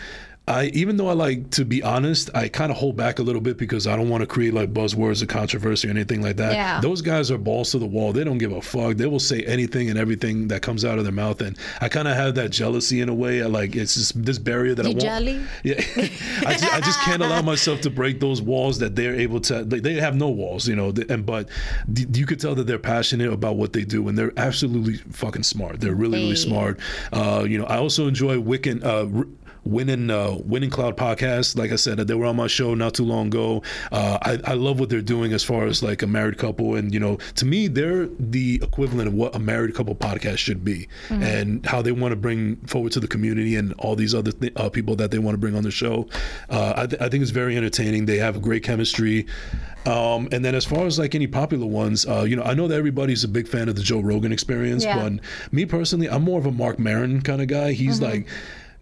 I even though I like to be honest, I kind of hold back a little bit because I don't want to create like buzzwords or controversy or anything like that. Yeah. Those guys are balls to the wall. They don't give a fuck. They will say anything and everything that comes out of their mouth, and I kind of have that jealousy in a way. I Like it's just this barrier that I want. jelly? Yeah, I, just, I just can't allow myself to break those walls that they're able to. They, they have no walls, you know. And but you could tell that they're passionate about what they do, and they're absolutely fucking smart. They're really really smart. Uh, you know, I also enjoy Wiccan. Uh, Winning uh, Winning Cloud podcast. Like I said, they were on my show not too long ago. Uh, I, I love what they're doing as far as like a married couple, and you know, to me, they're the equivalent of what a married couple podcast should be, and how they want to bring forward to the community and all these other th- uh, people that they want to bring on the show. Uh, I, th- I think it's very entertaining. They have great chemistry. Um, and then as far as like any popular ones, uh, you know, I know that everybody's a big fan of the Joe Rogan experience, Yeah. but me personally, I'm more of a Mark Maron kind of guy. He's Mm-hmm. like,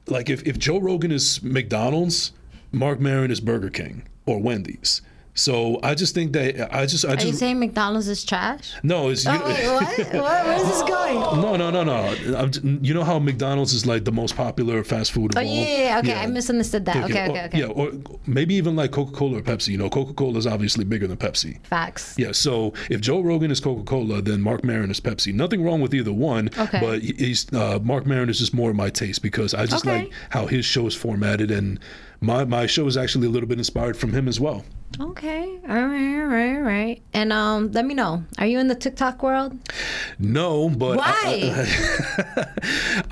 like if, if Joe Rogan is McDonald's, Mark Maron is Burger King or Wendy's. So I just think that I just I Are you just saying McDonald's is trash? no, it's you, Oh, wait, what? what? Where's this going? no, no, no, no. I'm, you know how McDonald's is like the most popular fast food of Oh, all. yeah, yeah, yeah. Okay, I misunderstood that. Okay, or- okay, okay. Yeah, or maybe even like Coca Cola or Pepsi. You know, Coca Cola is obviously bigger than Pepsi. Facts. Yeah, so if Joe Rogan is Coca Cola, then Mark Maron is Pepsi. Nothing wrong with either one. Okay. But he's uh, Mark Maron is just more of my taste because I just Okay. like how his show is formatted and my my show is actually a little bit inspired from him as well. Okay. All right. All right. All right. And um, let me know. Are you in the TikTok world? No, but Why? I,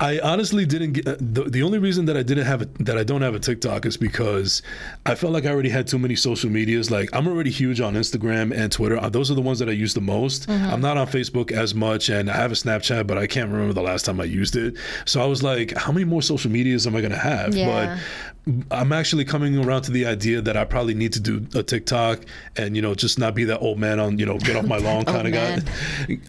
I honestly didn't get the, the only reason that I didn't have a, that I don't have a TikTok is because I felt like I already had too many social medias. Like I'm already huge on Instagram and Twitter. Uh, Those are the ones that I use the most. I'm not on Facebook as much, and I have a Snapchat, but I can't remember the last time I used it. So I was like, how many more social medias am I gonna have? Yeah. But I'm actually coming around to the idea that I probably need to do a TikTok and you know just not be that old man on you know get off my lawn kind of guy,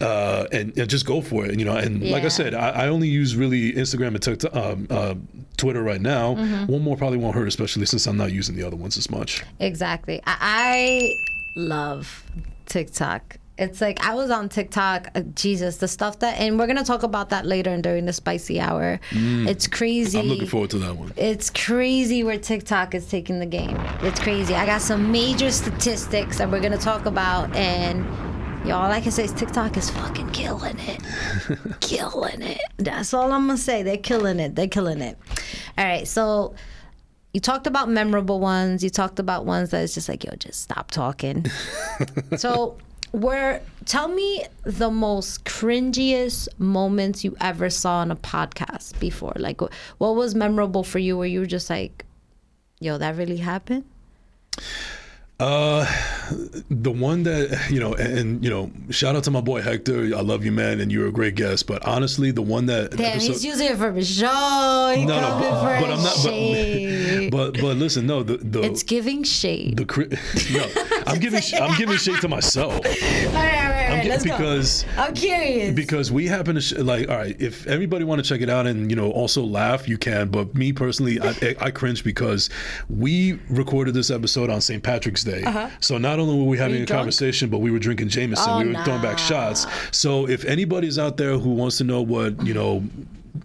uh, and, and just go for it. You know, and like I said, I, I only use really Instagram and TikTok, um, uh, Twitter right now. Mm-hmm. One more probably won't hurt, especially since I'm not using the other ones as much. Exactly. I, I love TikTok. It's like I was on TikTok. Uh, Jesus, the stuff that, and we're gonna talk about that later and during the spicy hour. It's crazy. Mm. I'm looking forward to that one. It's crazy where TikTok is taking the game. It's crazy. I got some major statistics that we're gonna talk about, and y'all, all I can say is TikTok is fucking killing it, killing it. That's all I'm gonna say. They're killing it. They're killing it. All right, so. You talked about memorable ones. You talked about ones that it's just like, yo, just stop talking. so, where tell me the most cringiest moments you ever saw on a podcast before. Like, what was memorable for you where you were just like, yo, that really happened? Uh, the one that you know, and, and, you know, shout out to my boy Hector. I love you, man, and you're a great guest. But honestly, the one that Damn, episode- he's using it for a show. No, no, but, for but I'm not. shade. But, but but listen, no, the the it's giving shade. the no, I'm giving I'm giving shade to myself. all right, all right, all right. Let's because go. I'm curious. because we happen to sh- like all right if everybody want to check it out and you know also laugh you can but me personally I, I cringe because we recorded this episode on St. Patrick's Day so not only were we having Uh-huh. a drunk? conversation but we were drinking Jameson Oh, we were throwing back shots so if anybody's out there who wants to know what you know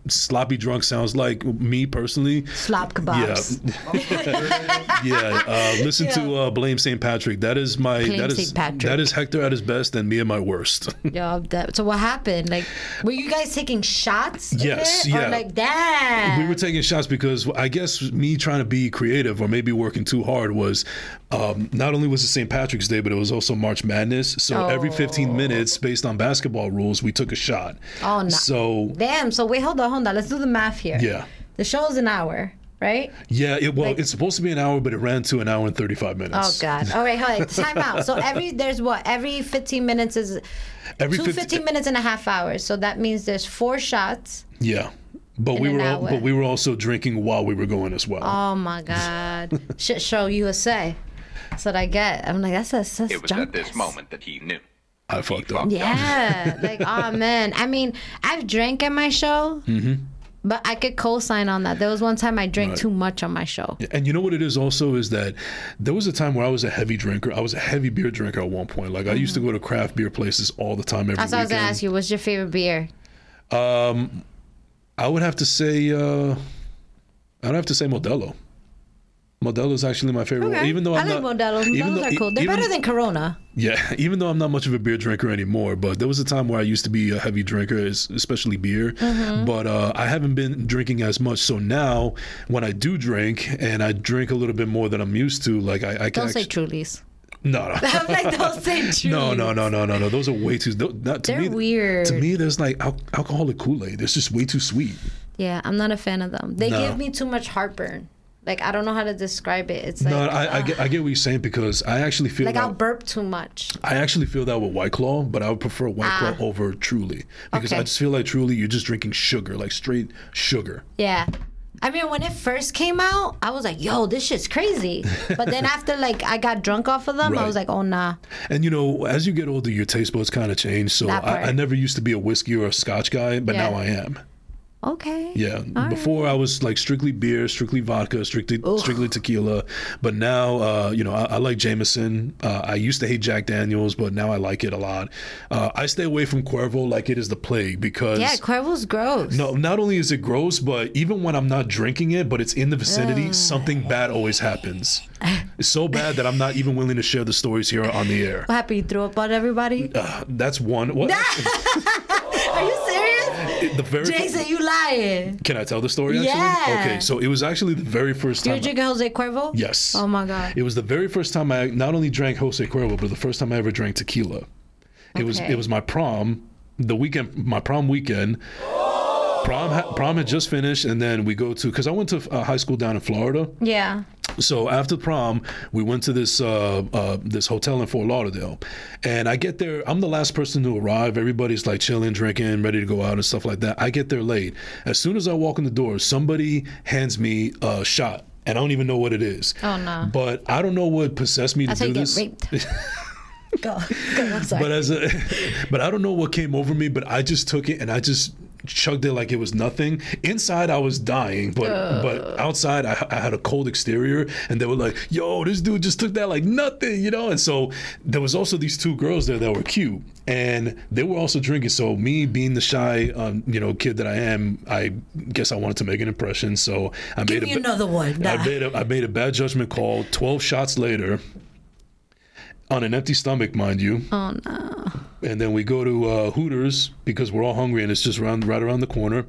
sloppy drunk sounds like me personally Slop kebabs. yeah, yeah. Uh, listen to uh, Blame St. Patrick. That is my Blame that is St. Patrick. that is Hector at his best and me at my worst. yeah. that, so what happened? Like, were you guys taking shots? Yes, yeah. like that? we were taking shots because I guess me trying to be creative or maybe working too hard was um, not only was it St. Patrick's Day, but it was also March Madness. So every 15 minutes, based on basketball rules, we took a shot. Oh, no. So Damn. So wait, hold on, hold on. Let's do the math here. yeah, The show's an hour, right? yeah. It well, Like- it's supposed to be an hour, but it ran to an hour and 35 minutes. Oh minutes. God. All right, hold on. Time out. So every there's what? Every 15 minutes is Every two 15 15 minutes and a half hours. So that means there's four shots. Yeah. But we an were al- hour. but we were also drinking while we were going as well. Oh my God. Shit show USA. That's what I get. I'm like, that's that's, that's It was at this moment that he knew. I fucked up. Yeah. like, oh man. I mean, I've drank at my show. But I could co-sign on that. There was one time I drank Mm-hmm. Right. too much on my show. And you know what it is also is that there was a time where I was a heavy drinker. I was a heavy beer drinker at one point. Like I used to go to craft beer places all the time every That's what I was gonna ask you. What's your favorite beer? Um, I would have to say uh I'd have to say Modelo. Modelo is actually my favorite. one. Even though I I'm like not, Modelo's. Modelo's though- are cool. They're even- better than Corona. Yeah, even though I'm not much of a beer drinker anymore, but there was a time where I used to be a heavy drinker, especially beer. Mm-hmm. But uh, I haven't been drinking as much. So now, when I do drink, and I drink a little bit more than I'm used to, like I, I can Don't say actu- Trulies. no, no. I'm like, don't say Trulies. No, no, no, no, no, no. Those are way too. Not, to They're me, weird. To me, there's like al- alcoholic Kool Aid. It's just way too sweet. Yeah, I'm not a fan of them. They No. give me too much heartburn. Like I don't know how to describe it. It's like No, I, I get, I get what you're saying because I actually feel like that, I'll burp too much. I actually feel that with White Claw, but I would prefer White Ah. Claw over Truly because I just feel like Truly, you're just drinking sugar, like straight sugar. Yeah. I mean, when it first came out, I was like, "Yo, this shit's crazy." But then after like I got drunk off of them, I was like, "Oh nah." And you know, as you get older, your taste buds kind of change. So I. I never used to be a whiskey or a Scotch guy, but Yeah. now I am. Okay. Yeah. Before I was like strictly beer, strictly vodka, strictly strictly tequila. But now, uh, you know, I, I like Jameson. Uh, I used to hate Jack Daniels, but now I like it a lot. Uh, I stay away from Cuervo like it is the plague because. Yeah, Cuervo's gross. no, not only is it gross, but even when I'm not drinking it, but it's in the vicinity, something bad always happens. It's so bad that I'm not even willing to share the stories here on the air. What happened? You threw up on everybody? Uh, that's one. What? the very Jason, you lying. Can I tell the story? Actually, Yeah. Okay, so it was actually the very first time. You were drinking Jose Cuervo? Yes. Oh my god. It was the very first time I not only drank Jose Cuervo, but the first time I ever drank tequila. It was it was my prom, the weekend, my prom weekend. Prom ha- prom had just finished, and then we go to because I went to uh, high school down in Florida. Yeah. So after prom, we went to this uh, uh, this hotel in Fort Lauderdale, and I get there. I'm the last person to arrive. Everybody's like chilling, drinking, ready to go out and stuff like that. I get there late. As soon as I walk in the door, somebody hands me a shot, and I don't even know what it is. Oh, no. But I don't know what possessed me to do this. raped. go. Go. I'm sorry. But as a, but I don't know what came over me. But I just took it and I just chugged it like it was nothing. Inside I was dying, but but outside I, I had a cold exterior, and they were like, "Yo, this dude just took that like nothing," you know. And so there was also these two girls there that were cute, and they were also drinking. So me being the shy, um, you know, kid that I am, I guess I wanted to make an impression. So I Give made a, another one. I made a I made a bad judgment call. Twelve shots later, on an empty stomach, mind you. Oh no. And then we go to uh, Hooters because we're all hungry and it's just around right around the corner.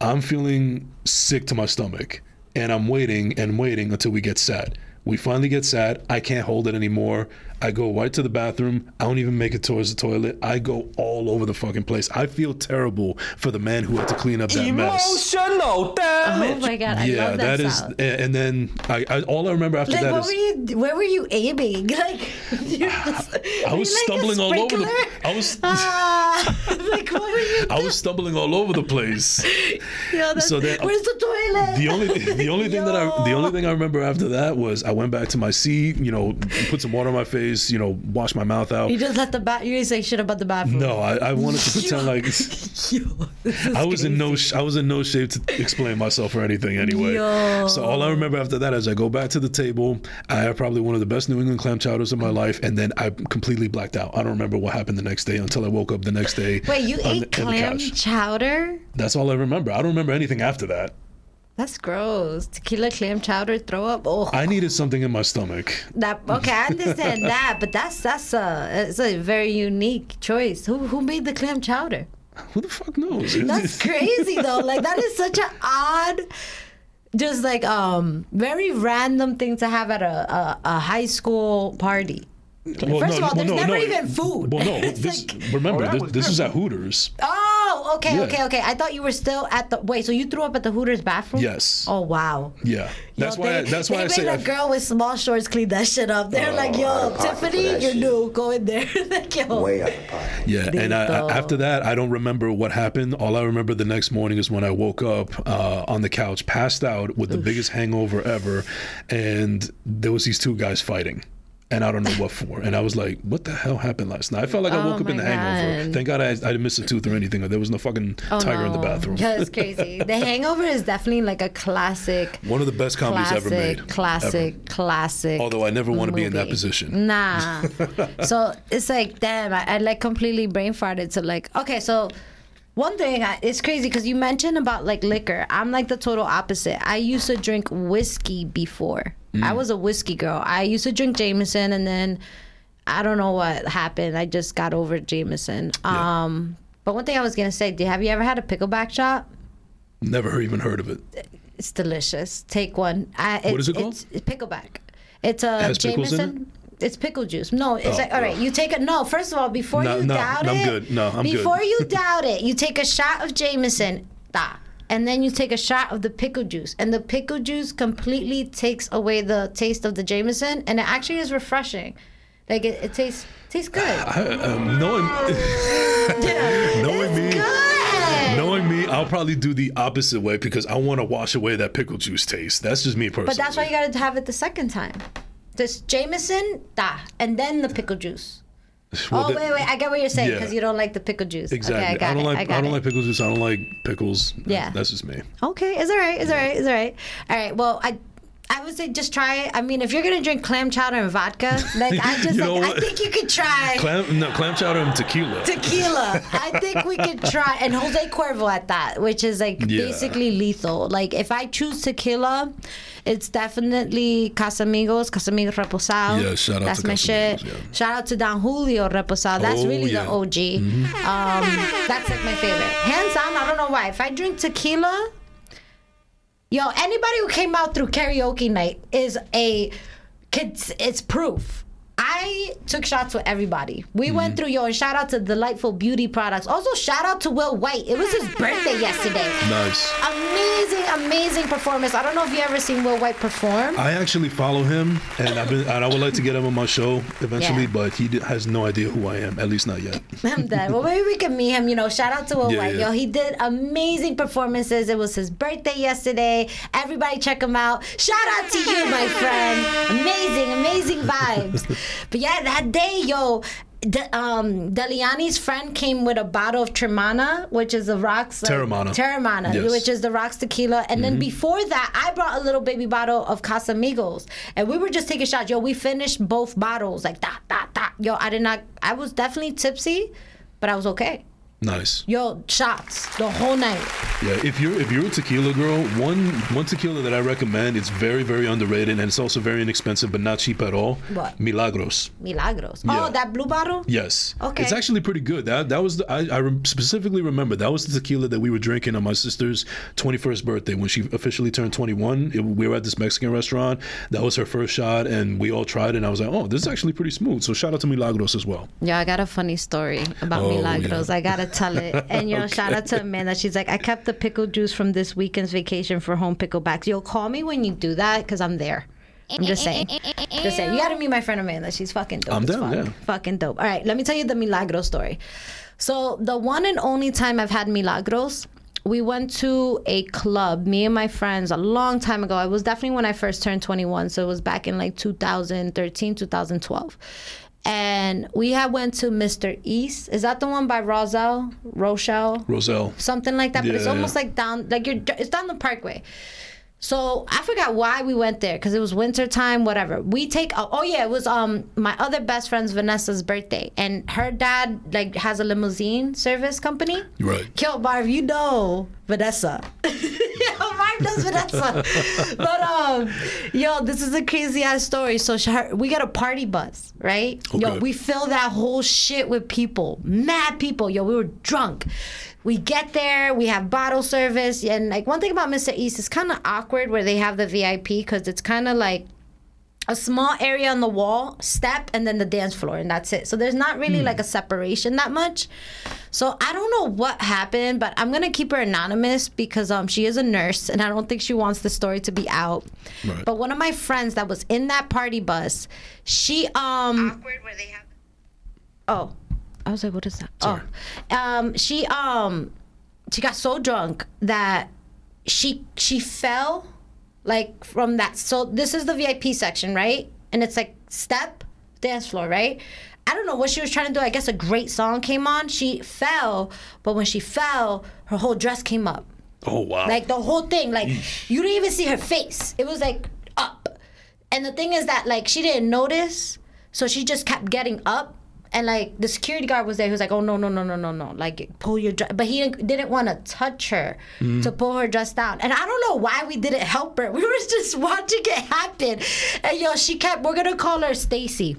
I'm feeling sick to my stomach, and I'm waiting and waiting until we get sat. We finally get sad. I can't hold it anymore. I go right to the bathroom. I don't even make it towards the toilet. I go all over the fucking place. I feel terrible for the man who had to clean up that mess. Emotional Oh damage. my god, I yeah, love that, that is. sound. And and then I, I all I remember after Like, that what is were you? Where were you aiming? Like, you're just, I was stumbling all over the. I was. Ah, like, what were you? I was stumbling all over the place. Yo, that's, so that- where's the toilet? The only the only thing that I the only thing I remember after that was I went back to my seat, you know, put some water on my face, you know, wash my mouth out. You just let the bath. You didn't say shit about the bathroom. No, I, I wanted to pretend like Yo, I was in no sh- I was in no shape to explain myself or anything anyway. Yo. So all I remember after that is I go back to the table. I have probably one of the best New England clam chowders of my life, and then I completely blacked out. I don't remember what happened the next day until I woke up the next day. Wait, you ate the- clam chowder? That's all I remember. I don't remember anything after that. That's gross. Tequila clam chowder, throw up. Oh, I needed something in my stomach. that okay. I understand that, but that's that's a it's a very unique choice. Who who made the clam chowder? Who the fuck knows? That's crazy though. Like that is such an odd, just like um very random thing to have at a a, a high school party. Well, First of all, there's no, never no. even food. Well, no, this, like- remember, Oh, this, this is at Hooters. Oh, okay, Yeah. okay, okay. I thought you were still at the wait. So you threw up at the Hooters bathroom? Yes. Oh wow. Yeah, that's Yo, why. they, I, that's why they I made say. a I, girl with small shorts clean that shit up. They're like, yo, out of pocket for Tiffany, you're shit. new. Go in there. like, yo. Way out of pocket. yeah, and I, I, after that, I don't remember what happened. All I remember the next morning is when I woke up uh, on the couch, passed out with the biggest hangover ever, and there was these two guys fighting. And I don't know what for. And I was like, "What the hell happened last night?" I felt like I Oh woke up in the hangover. God. Thank God I, I didn't miss a tooth or anything. There was no fucking Oh, tiger in the bathroom. That's crazy. The Hangover is definitely like a classic. One of the best comedies Classic, ever made. classic, ever. classic. Although I never want to be in that position. Nah. so it's like, damn, I, I like completely brain farted to like, okay, so one thing, I, it's crazy because you mentioned about like liquor. I'm like the total opposite. I used to drink whiskey before. Mm. I was a whiskey girl. I used to drink Jameson and then I don't know what happened. I just got over Jameson. Yeah. Um, but one thing I was gonna say, do have you ever had a pickleback shot? Never even heard of it. It's delicious. Take one. I, it's, What is it called? It's, it's pickleback. It's a Has pickles in Jameson. It's pickle juice. No, it's Oh, like all right. You take it. No, first of all, before No, you no, doubt I'm it, good. No, I'm good. before you doubt it, you take a shot of Jameson, da, and then you take a shot of the pickle juice, and the pickle juice completely takes away the taste of the Jameson, and it actually is refreshing. Like it, it tastes tastes good. I, um, knowing, knowing me, good. knowing me, I'll probably do the opposite way because I want to wash away that pickle juice taste. That's just me personally. But that's why you gotta have it the second time. This Jameson, da, and then the pickle juice. Well, oh that- wait, wait, I get what you're saying Yeah. because you don't like the pickle juice. Exactly. Okay, I got don't it. like I got don't it. like pickle juice. I don't like pickles. Yeah. That's just me. Okay, it's all right. It's all right. It's all right. All right. Well, I I would say just try it. I mean, if you're gonna drink clam chowder and vodka, like I just like, I think you could try Clam, no, clam chowder and tequila. tequila. I think we could try and Jose Cuervo at that, which is like Yeah. basically lethal. Like if I choose tequila, it's definitely Casamigos, Casamigos Reposado. Yeah, shout out to That's to my shit. Yeah. Shout out to Don Julio Reposado. That's Oh, really yeah. Mm-hmm. the OG. Um, that's like my favorite. Hands on, I don't know why. If I drink tequila, yo, anybody who came out through karaoke night is a kids. It's proof. I took shots with everybody. We Mm-hmm. went through yo, and shout out to Delightful Beauty Products. Also, shout out to Will White. It was his birthday yesterday. Nice. Amazing, amazing performance. I don't know if you ever seen Will White perform. I actually follow him, and I've been, and I would like to get him on my show eventually, Yeah. but he has no idea who I am, at least not yet. I'm dead. Well, maybe we can meet him. You know, shout out to Will Yeah, White. yeah. Yo, he did amazing performances. It was his birthday yesterday. Everybody check him out. Shout out to you, my friend. Amazing, amazing vibes. but yeah, that day, yo. De, um, Deliani's friend came with a bottle of Teremana, which is the rocks. like- Teremana. Teremana, Yes. which is the rocks tequila. And then before that, I brought a little baby bottle of Casamigos. And we were just taking shots. Yo, we finished both bottles like that, that, that. Yo, I did not, I was definitely tipsy, but I was okay. Nice. Yo, shots the whole night. Yeah, if you're if you're a tequila girl, one one tequila that I recommend, it's very very underrated and it's also very inexpensive but not cheap at all. What? Milagros. Milagros. Yeah. Oh, that blue bottle? Yes. Okay. It's actually pretty good. That that was the, I, I rem- specifically remember that was the tequila that we were drinking on my sister's 21st birthday when she officially turned 21. It, we were at this Mexican restaurant. That was her first shot, and we all tried it. And I was like, oh, this is actually pretty smooth. So shout out to Milagros as well. Yeah, I got a funny story about Oh, Milagros. yeah. I gotta tell it. And you know, shout out to Amanda. She's like, I kept the pickle juice from this weekend's vacation for home picklebacks. You'll call me when you do that because I'm there. I'm just saying. Just saying. You gotta meet my friend Amanda. She's fucking dope. I'm down, fuck. yeah. Fucking dope. All right, let me tell you the Milagro story. So the one and only time I've had Milagros, we went to a club, me and my friends, a long time ago. It was definitely when I first turned 21. So it was back in like 2013, 2012. And we had went to Mr. East. Is that the one by Roselle? Rochelle? Roselle. something like that. But it's Yeah. almost like down, like you're, it's down the Parkway. So I forgot why we went there because it was winter time, whatever. We take oh, oh yeah, it was um my other best friend's Vanessa's birthday, and her dad like has a limousine service company. Right. Yo, Marv, you know Vanessa. Marv knows Vanessa. but um, yo, this is a crazy ass story. So her, we got a party bus, right? Okay. Yo, we fill that whole shit with people, mad people. Yo, we were drunk. We get there, we have bottle service, and like one thing about Mr. East is kind of awkward where they have the VIP because it's kind of like a small area on the wall, step, and then the dance floor, and that's it. So there's not really like a separation that much. So I don't know what happened, but I'm gonna keep her anonymous because um she is a nurse, and I don't think she wants the story to be out. Right. But one of my friends that was in that party bus, she um awkward where they have Oh, I was like, what is that? Sorry. Oh, um, she um, she got so drunk that she she fell like from that. So this is the VIP section, right? And it's like step dance floor, right? I don't know what she was trying to do. I guess a great song came on. She fell, but when she fell, her whole dress came up. Oh wow. Like the whole thing, like you didn't even see her face. It was like up. And the thing is that like she didn't notice, so she just kept getting up. And like the security guard was there, he was like, "Oh no, no, no, no, no, no! Like pull your dress." But he didn't, didn't want to touch her mm-hmm. to pull her dress down. And I don't know why we didn't help her. We were just watching it happen. And yo, she kept. We're gonna call her Stacy,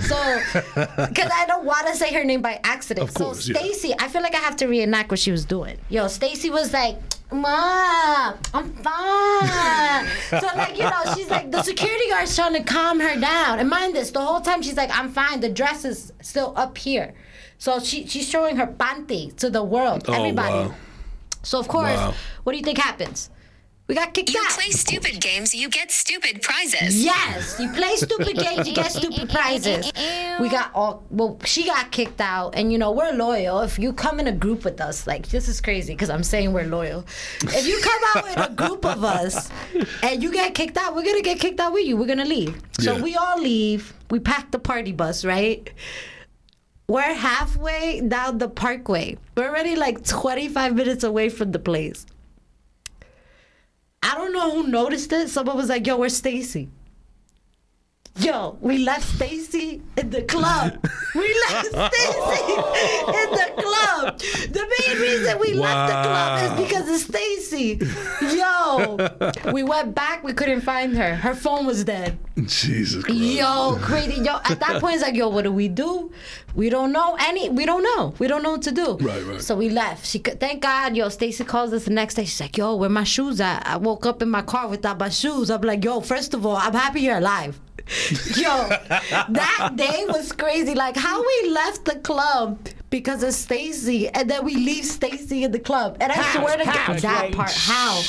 so because I don't want to say her name by accident. Of course, so yeah. Stacy, I feel like I have to reenact what she was doing. Yo, Stacy was like, "Mom, I'm fine." so like, you know, she's like the security guard's trying to calm her down. And mind this, the whole time she's like, "I'm fine." The dress is still up here. So she she's showing her panty to the world, oh everybody. wow. So of course, Wow. what do you think happens? We got kicked You out. You play stupid games, you get stupid prizes. Yes, you play stupid games, you get stupid prizes. We got all well. She got kicked out, and you know we're loyal. If you come in a group with us, like this is crazy because I'm saying we're loyal. If you come out with a group of us and you get kicked out, we're gonna get kicked out with you. We're gonna leave. So Yeah. we all leave. We pack the party bus, right? We're halfway down the parkway. We're already like 25 minutes away from the place. I don't know who noticed it. Someone was like, "Yo, where's Stacy?" Yo, we left Stacy in the club. We left Stacy in the club. The main reason we left the club is because of Stacy. Yo, we went back. We couldn't find her. Her phone was dead. Jesus Christ. Yo, crazy. Yo, at that point, it's like, yo, what do we do? We don't know any. We don't know. We don't know what to do. Right, right. So we left. She could. Thank God. Yo, Stacy calls us the next day. She's like, yo, where my shoes at? I woke up in my car without my shoes. I'm like, yo, first of all, I'm happy you're alive. Yo, that day was crazy. Like how we left the club because of Stacy, and then we leave Stacy in the club. And I swear to God, that part, how?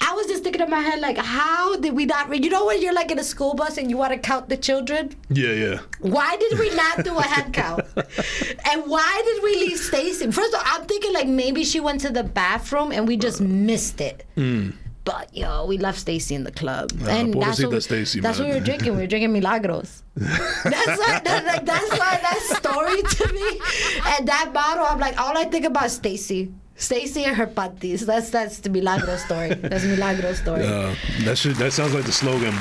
I was just thinking in my head, like, how did we not? You know when you're like in a school bus and you want to count the children? Yeah, yeah. Why did we not do a head count? and why did we leave Stacy? First of all, I'm thinking like maybe she went to the bathroom and we just missed it. Mm. But yo, we left Stacy in the club, and that's what, Stacy, that's what we were drinking. We were drinking Milagros. that's why that, like, that's why that story to me and that bottle. I'm like, all I think about is Stacy. Stacy and her patis. That's that's the Milagro story. That's Milagro story. Uh, that should that sounds like the slogan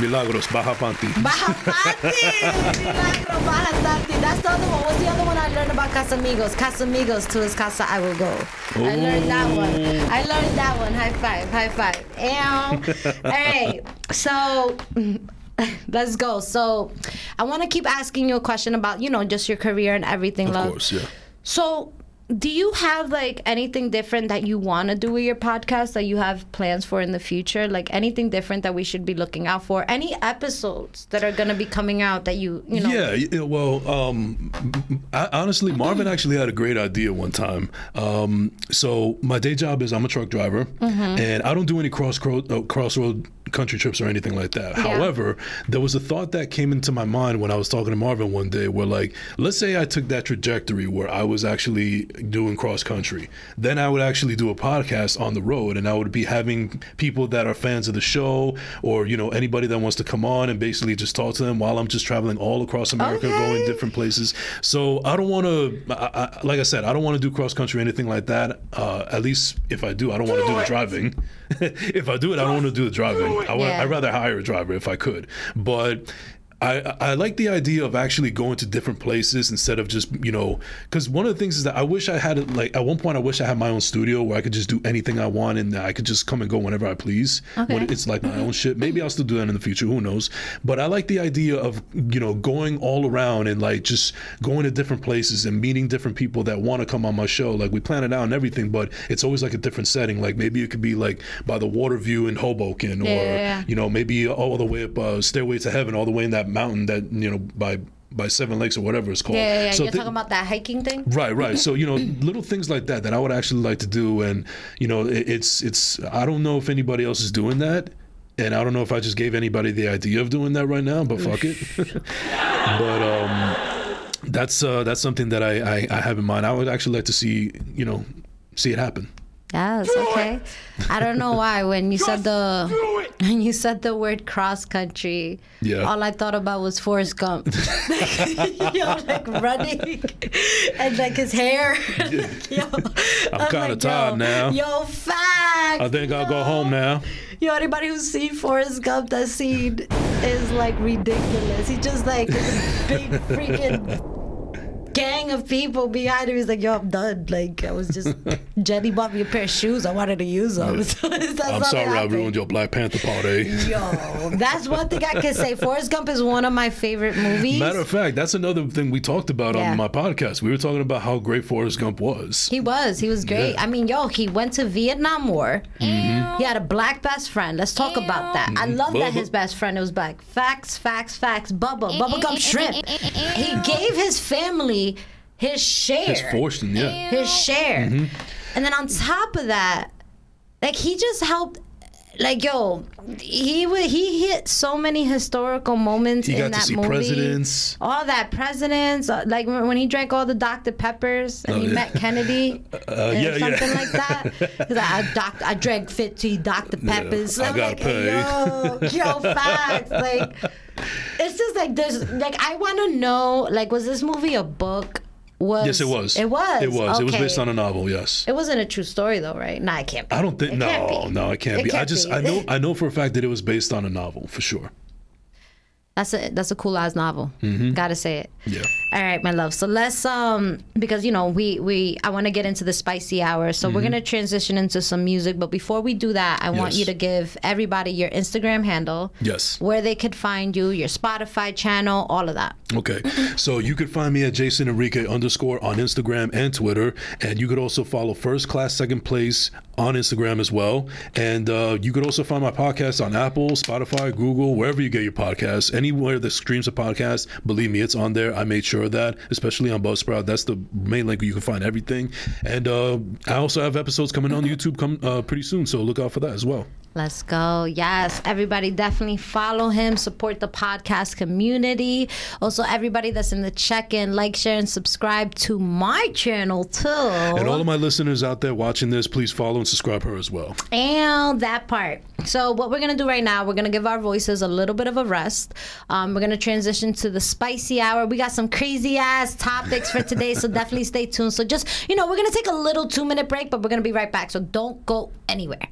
Milagros Baja Panty. Baja Panty! Milagro Baja Panty. That's the other one. What's the other one I learned about Casamigos? Casamigos to his casa I will go. I learned that one. I learned that one. High five. High five. Ew. All right. So let's go. So I want to keep asking you a question about, you know, just your career and everything, Of love. course, yeah. So, do you have like anything different that you want to do with your podcast that you have plans for in the future? Like anything different that we should be looking out for? Any episodes that are going to be coming out that you, you know? Yeah, well, um, I, honestly, Marvin actually had a great idea one time. Um, so my day job is I'm a truck driver, Mm-hmm. and I don't do any cross uh, crossroad country trips or anything like that. Yeah. However, there was a thought that came into my mind when I was talking to Marvin one day, where like, let's say I took that trajectory where I was actually doing cross country, then I would actually do a podcast on the road, and I would be having people that are fans of the show, or you know anybody that wants to come on and basically just talk to them while I'm just traveling all across America, Okay. going different places. So I don't want to, like I said, I don't want to do cross country or anything like that. Uh, at least if I do, I don't want to do the driving. if I do it, I don't want to do the driving. I want, Yeah. I'd rather hire a driver if I could. But I, I like the idea of actually going to different places instead of just you know because one of the things is that I wish I had like at one point I wish I had my own studio where I could just do anything I want and I could just come and go whenever I please. Okay. When it's like my own shit. Maybe I'll still do that in the future. Who knows? But I like the idea of you know going all around and like just going to different places and meeting different people that want to come on my show. Like we plan it out and everything, but it's always like a different setting. Like maybe it could be like by the water view in Hoboken, or Yeah, yeah, yeah. you know maybe all the way up uh, Stairway to Heaven, all the way in that mountain that you know by by Seven Lakes or whatever it's called. Yeah, yeah, yeah. So You're thi- talking about that hiking thing? Right, right. So you know, little things like that that I would actually like to do, and you know, it, it's it's. I don't know if anybody else is doing that, and I don't know if I just gave anybody the idea of doing that right now, but fuck it. but um, that's uh, that's something that I, I I have in mind. I would actually like to see you know see it happen. Yes, okay. I don't know why when you said the when you said the word cross country, Yeah. all I thought about was Forrest Gump. you know, like running and like his hair. yo, I'm kinda like, tired yo, now. Yo, fact. I think I'll go home now. Yo, anybody who's seen Forrest Gump, that scene is like ridiculous. He just like big freaking gang of people behind him. He's like, yo, I'm done. Like I was just Jenny bought me a pair of shoes. I wanted to use them. That's I'm sorry I ruined your Black Panther party. Yo, that's one thing I can say. Forrest Gump is one of my favorite movies. Matter of fact, that's another thing we talked about Yeah. on my podcast. We were talking about how great Forrest Gump was. He was. He was great. Yeah. I mean, yo, he went to Vietnam War. Mm-hmm. He had a black best friend. Let's talk about that. I mm-hmm. love that his best friend was black. Facts, facts, facts. Bubba, Bubba Gump Shrimp. He gave his family his share. His fortune, yeah. His share. Mm-hmm. And then on top of that, like he just helped. Like yo, he wa- he hit so many historical moments He in got to that see movie. presidents. All that presidents, uh, like when he drank all the Dr Peppers and Oh, he yeah. met Kennedy, Uh, or yeah, yeah. something like that. He's like, I, doc, I drank 50 Dr Peppers. I I'm gotta like, pay. yo, yo, facts. Like, it's just like there's like I want to know like was this movie a book? Was. Yes, it was. It was. It was. It was based on a novel. Yes. It wasn't a true story though, right? No, it can't be. I don't think. It No, no, it can't It be. I can't just. be. I know. I know for a fact that it was based on a novel for sure. That's a that's a cool ass novel. Mm-hmm. Gotta say it. Yeah. All right, my love. So let's um because you know we we I want to get into the spicy hour. So we're gonna transition into some music, but before we do that, I want Mm-hmm. You to give everybody your Instagram handle. Yes. Where they could find you, your Spotify channel, all of that. Okay. So you could find me at Jason Enrique underscore on Instagram and Twitter. And you could also follow First Class Second Place on Instagram as well. And uh, you could also find my podcast on Apple, Spotify, Google, wherever you get your podcasts. Anywhere that streams a podcast, believe me, it's on there. I made sure of that, especially on Buzzsprout. That's the main link where you can find everything. And uh, I also have episodes coming on YouTube come uh, pretty soon. So look out for that as well. Let's go. Yes, everybody definitely follow him, support the podcast community. Also, everybody that's in the check in, like, share, and subscribe to my channel too. And all of my listeners out there watching this, please follow and subscribe her as well. And that part. So, what we're going to do right now, we're going to give our voices a little bit of a rest. Um, we're going to transition to the spicy hour. We got some crazy ass topics for today, so definitely stay tuned. So, just, you know, we're going to take a little two minute break, but we're going to be right back. So, don't go anywhere.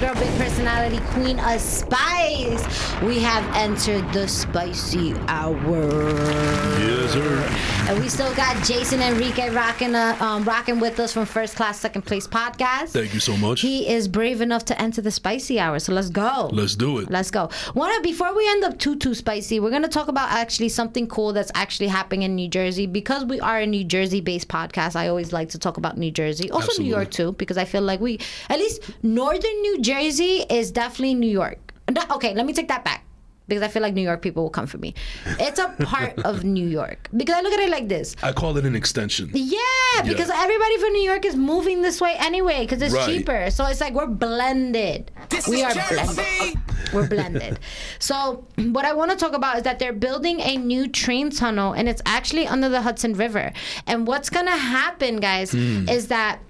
Girl, big personality, queen of spice. We have entered the spicy hour. Yes, sir. And we still got Jason Enrique rocking, uh, um, rocking with us from First Class Second Place podcast. Thank you so much. He is brave enough to enter the spicy hour, so let's go. Let's do it. Let's go. Wanna before we end up too too spicy, we're gonna talk about actually something cool that's actually happening in New Jersey because we are a New Jersey based podcast. I always like to talk about New Jersey, also Absolutely. New York too, because I feel like we at least northern New Jersey is definitely New York. Okay, let me take that back. Because I feel like New York people will come for me. It's a part of New York. Because I look at it like this. I call it an extension. Yeah, because everybody from New York is moving this way anyway because it's Right. cheaper. So it's like we're blended. we are blended. We're blended. So what I want to talk about is that they're building a new train tunnel and it's actually under the Hudson River. And what's gonna happen, guys, hmm. is that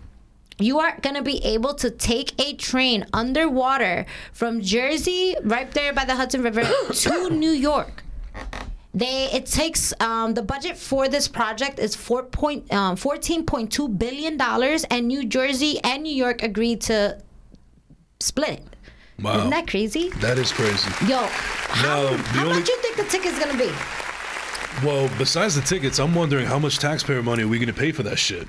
you are going to be able to take a train underwater from Jersey, right there by the Hudson River, to New York. They it takes um, the budget for this project is four point um, fourteen point two billion dollars, and New Jersey and New York agreed to split it. Wow. Isn't that crazy? That is crazy. Yo, how, Now, how only- much you think the ticket's gonna be? Well, besides the tickets, I'm wondering how much taxpayer money are we going to pay for that shit?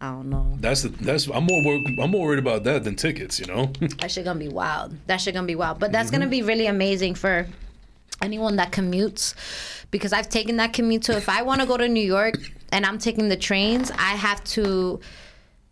I don't know. That's the that's I'm more wor- I'm more worried about that than tickets. You know. That shit gonna be wild. That shit gonna be wild. But that's gonna Mm-hmm. be really amazing for anyone that commutes because I've taken that commute to if I want to go to New York and I'm taking the trains, I have to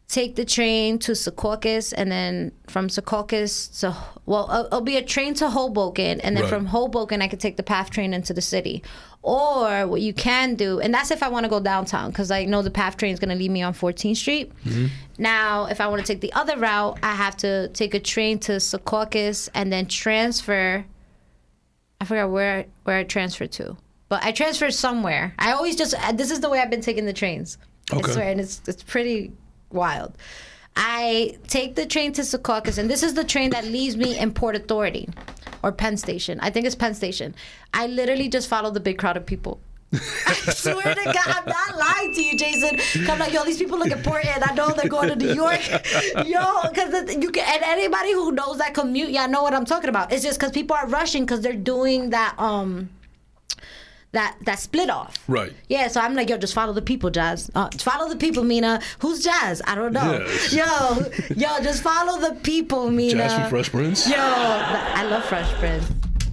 take the train to Secaucus and then from Secaucus to well it'll, it'll be a train to Hoboken and then Right. from Hoboken I could take the PATH train into the city. Or what you can do, and that's if I want to go downtown because I know the PATH train is going to leave me on 14th Street. Mm-hmm. Now, if I want to take the other route, I have to take a train to Secaucus and then transfer. I forgot where where I transferred to, but I transferred somewhere. I always just this is the way I've been taking the trains. Okay. I swear, and it's it's pretty wild. I take the train to Secaucus, and this is the train that leaves me in Port Authority or Penn Station. I think it's Penn Station. I literally just follow the big crowd of people. I swear to God, I'm not lying to you, Jason. I'm like, yo, these people look important. I know they're going to New York. Yo, because you can, and anybody who knows that commute, y'all know what I'm talking about. It's just because people are rushing because they're doing that, um, that that split off. Right. Yeah, so I'm like, yo, just follow the people, Jazz. Uh, follow the people, Mina. Who's Jazz? I don't know. Yes. Yo, yo, just follow the people, Mina. Jazz from Fresh Prince. Yo, I love Fresh Prince.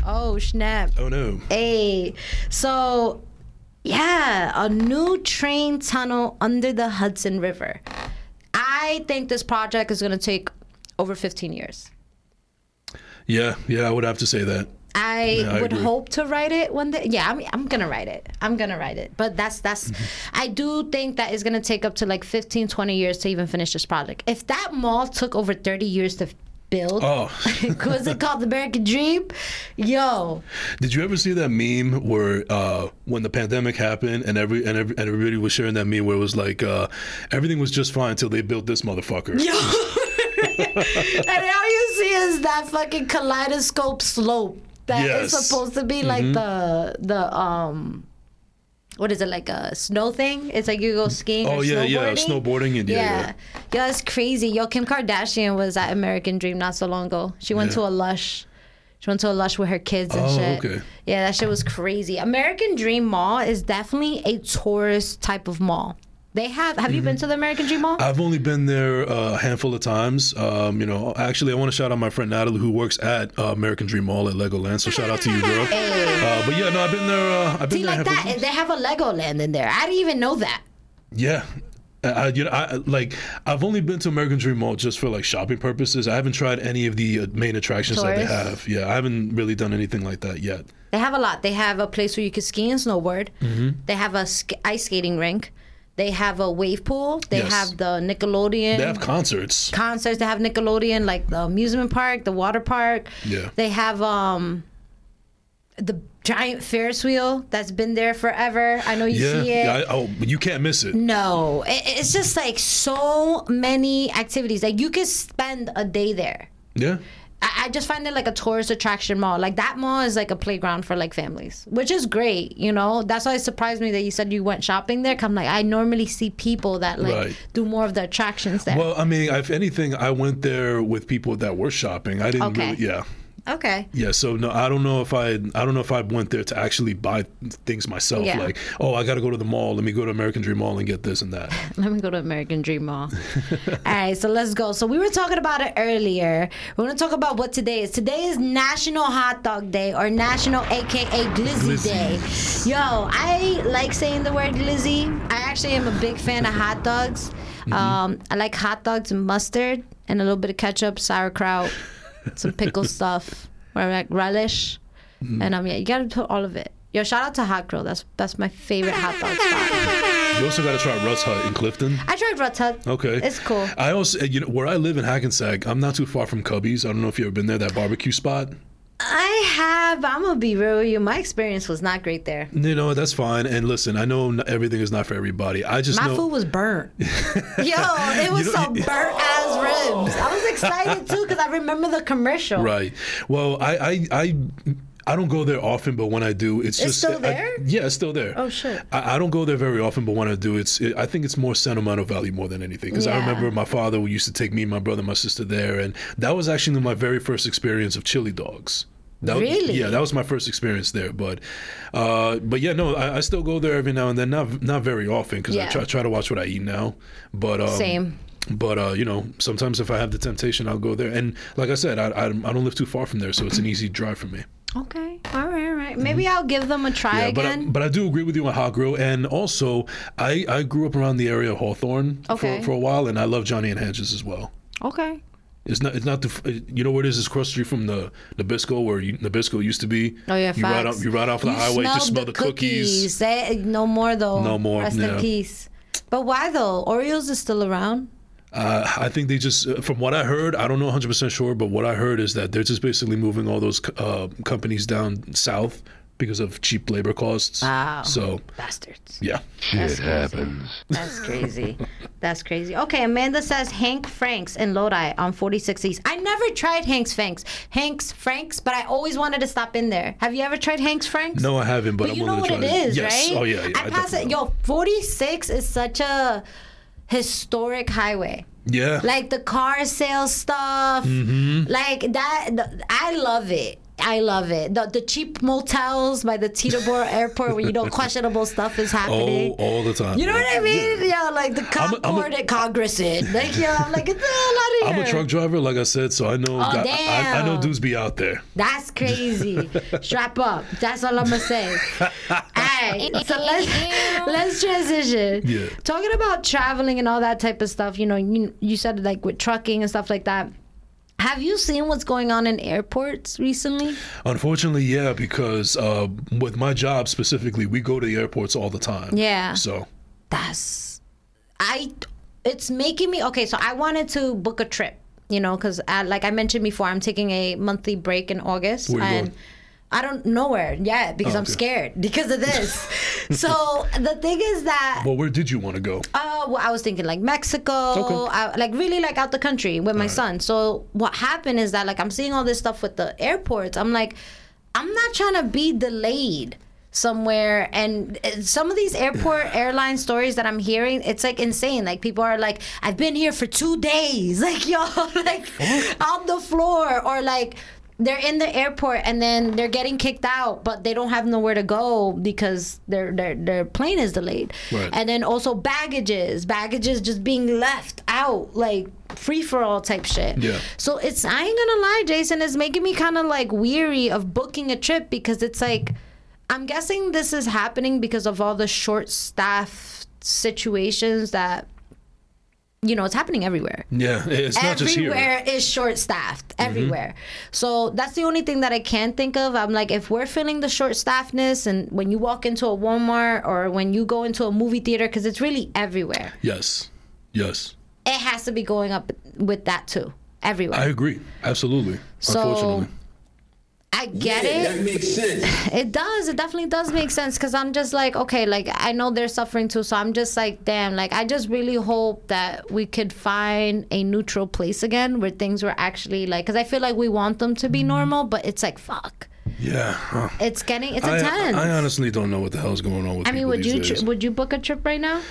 Oh snap. Oh no. Hey, so yeah, a new train tunnel under the Hudson River. I think this project is going to take over 15 years. Yeah, yeah, I would have to say that. I Yeah, would agree. hope to write it one day. Yeah, I'm, I'm gonna write it. I'm gonna write it. But that's that's. Mm-hmm. I do think that it's gonna take up to like 15, 20 years to even finish this project. If that mall took over 30 years to build, Oh. was it called the American Dream? Yo, Did you ever see that meme where uh, when the pandemic happened and every and, every, and everybody was sharing that meme where it was like uh, everything was just fine until they built this motherfucker. yo. and all you see is that fucking kaleidoscope slope that is Yes. Mm-hmm. supposed to be like the the um. What is it like a snow thing? It's like you go skiing. Oh yeah, yeah, snowboarding? snowboarding and yeah, Yeah. Yo, it's crazy. Yo, Kim Kardashian was at American Dream not so long ago. She went Yeah. to a Lush. She went to a Lush with her kids and Oh, shit. okay. Yeah, that shit was crazy. American Dream Mall is definitely a tourist type of mall. They have. Have you been to the American Dream Mall? I've only been there uh, a handful of times. Um, you know, actually, I want to shout out my friend Natalie who works at uh, American Dream Mall at Legoland. So shout out to you, girl. Uh, but yeah, no, I've been there. Uh, I've been See, there. like that. They have a Legoland in there. I didn't even know that. Yeah. I, you know, I like. I've only been to American Dream Mall just for like shopping purposes. I haven't tried any of the uh, main attractions that they have. Yeah, I haven't really done anything like that yet. They have a lot. They have a place where you can ski and snowboard. Mm-hmm. They have a sk- ice skating rink. They have a wave pool. They Yes. have the Nickelodeon. They have concerts. concerts. They have Nickelodeon, like the amusement park, the water park. Yeah. They have um the giant Ferris wheel that's been there forever. I know you Yeah, see it. yeah. I, oh, you can't miss it. no, it, it's just like so many activities. Like you could spend a day there. Yeah. I, I just find it like a tourist attraction mall. Like that mall is like a playground for like families, which is great. You know, that's why it surprised me that you said you went shopping there. 'cause I'm like, I normally see people that like Right. do more of the attractions there. Well, I mean, if anything, I went there with people that were shopping. I didn't Okay. really. Yeah. Okay. Yeah, so no, I don't know if I, I don't know if I went there to actually buy things myself. Yeah. Like, oh, I got to go to the mall. Let me go to American Dream Mall and get this and that. Let me go to American Dream Mall. All right, so let's go. So we were talking about it earlier. We're gonna talk about what today is. Today is National Hot Dog Day or National AKA Glizzy, Glizzy. Day. Yo, I like saying the word glizzy. I actually am a big fan of hot dogs. Mm-hmm. Um, I like hot dogs and mustard and a little bit of ketchup, sauerkraut, some pickle stuff, or like relish. Mm-hmm. And um, yeah, you gotta put all of it. Yo, shout out to Hot Grill. That's that's my favorite hot dog spot. You also got to try Rutt's Hut in Clifton. I tried Rutt's Hut. Okay, It's cool. I also, you know, where I live in Hackensack, I'm not too far from Cubby's. I don't know if you ever been there. That barbecue spot. I have. I'm gonna be real with you. My experience was not great there. You know, that's fine. And listen, I know everything is not for everybody. I just My know. food was burnt. Yo, it was know, some you- burnt ass ribs. I was excited too because I remember the commercial. Right. Well, I, I, I, I don't go there often, but when I do, it's, just still I- there? yeah, it's still there. Oh, shit. I, I don't go there very often, but when I do, it's. It, I think it's more sentimental value more than anything. Because I remember my father used to take me, my brother, my sister there, and that was actually my very first experience of chili dogs. That, Really? Yeah, that was my first experience there. But, uh, but yeah, no, I, I still go there every now and then. Not not very often because Yeah. I try, try to watch what I eat now. But um, Same. but uh, you know, sometimes if I have the temptation, I'll go there. And like I said, I, I, I don't live too far from there, so it's an easy drive for me. Okay. All right. All right. Maybe I'll give them a try. Yeah, but I, but I do agree with you on Hot Grill, and also I, I grew up around the area of Hawthorne Okay. for, for a while, and I love Johnny and Hanges as well. okay. It's not it's not the you know where it is? It's across the street from the Nabisco where you, Nabisco used to be. Oh yeah. you ride facts. out you ride off the You highway, just smell the, cookies. Say- no more though. No more, Rest yeah. in peace. But why though? Oreos is still around. Uh, I think they just, uh, from what I heard, I don't know 100% sure, but what I heard is that they're just basically moving all those uh, companies down south because of cheap labor costs. Wow. So, Bastards. yeah. Shit happens. That's crazy. That's crazy. Okay, Amanda says Hank Franks in Lodi on 46 East. I never tried Hank's Franks. Hank's Franks, but I always wanted to stop in there. Have you ever tried Hank's Franks? No, I haven't, but, But I'm you know willing what to it try is, Yes. right? Oh, yeah. yeah I pass it. know. Yo, 46 is such a historic highway. Yeah. Like the car sales stuff. Mm-hmm. Like that. th- I love it. I love it. The, the cheap motels by the Teterboro Airport where you know questionable stuff is oh, happening. all the time. You know what I mean? Yeah, like the I'm a- I'm a- Concord at Congress in. Like, yeah, I'm like, get the hell out of I'm a truck driver, like I said, so I know Oh, God- I, I know dudes be out there. That's crazy. Strap up. That's all I'm gonna say. Alright, so let's let's transition. Yeah. Talking about traveling and all that type of stuff, you know, you you said like with trucking and stuff like that. Have you seen what's going on in airports recently? Unfortunately, yeah, because uh, with my job specifically, we go to the airports all the time. Yeah. So, That's I it's making me okay, so I wanted to book a trip, you know, cuz like I mentioned before, I'm taking a monthly break in August and going? I don't know where yet because Oh, I'm scared because of this. so the thing is that well, where did you want to go? Uh, well, I was thinking like Mexico, Okay. I, like really like out the country with my son. So what happened is that like I'm seeing all this stuff with the airports. I'm like, I'm not trying to be delayed somewhere and uh, some of these airport airline stories that i'm hearing it's like insane like people are like i've been here for two days like yo like on the floor or like they're in the airport and then they're getting kicked out but they don't have nowhere to go because their their their plane is delayed Right. and then also baggages baggages just being left out like free for all type shit Yeah. so it's i ain't gonna lie jason it's making me kind of like weary of booking a trip because it's like i'm guessing this is happening because of all the short staff situations that you know it's happening everywhere Yeah, it's not just here. Mm-hmm. everywhere is short staffed everywhere so that's the only thing that i can think of i'm like if we're feeling the short staffness and when you walk into a walmart or when you go into a movie theater because it's really everywhere Yes, yes, it has to be going up with that too everywhere I agree. Absolutely. So- Unfortunately, I get Yeah, it. That makes sense. It does. It definitely does make sense because I'm just like, okay, like I know they're suffering too, so I'm just like, damn, like I just really hope that we could find a neutral place again where things were actually like, because I feel like we want them to be mm-hmm. normal, but it's like, fuck, Yeah. huh. it's getting, it's I, intense. I honestly don't know what the hell's going on with I mean, would you would you book a trip right now?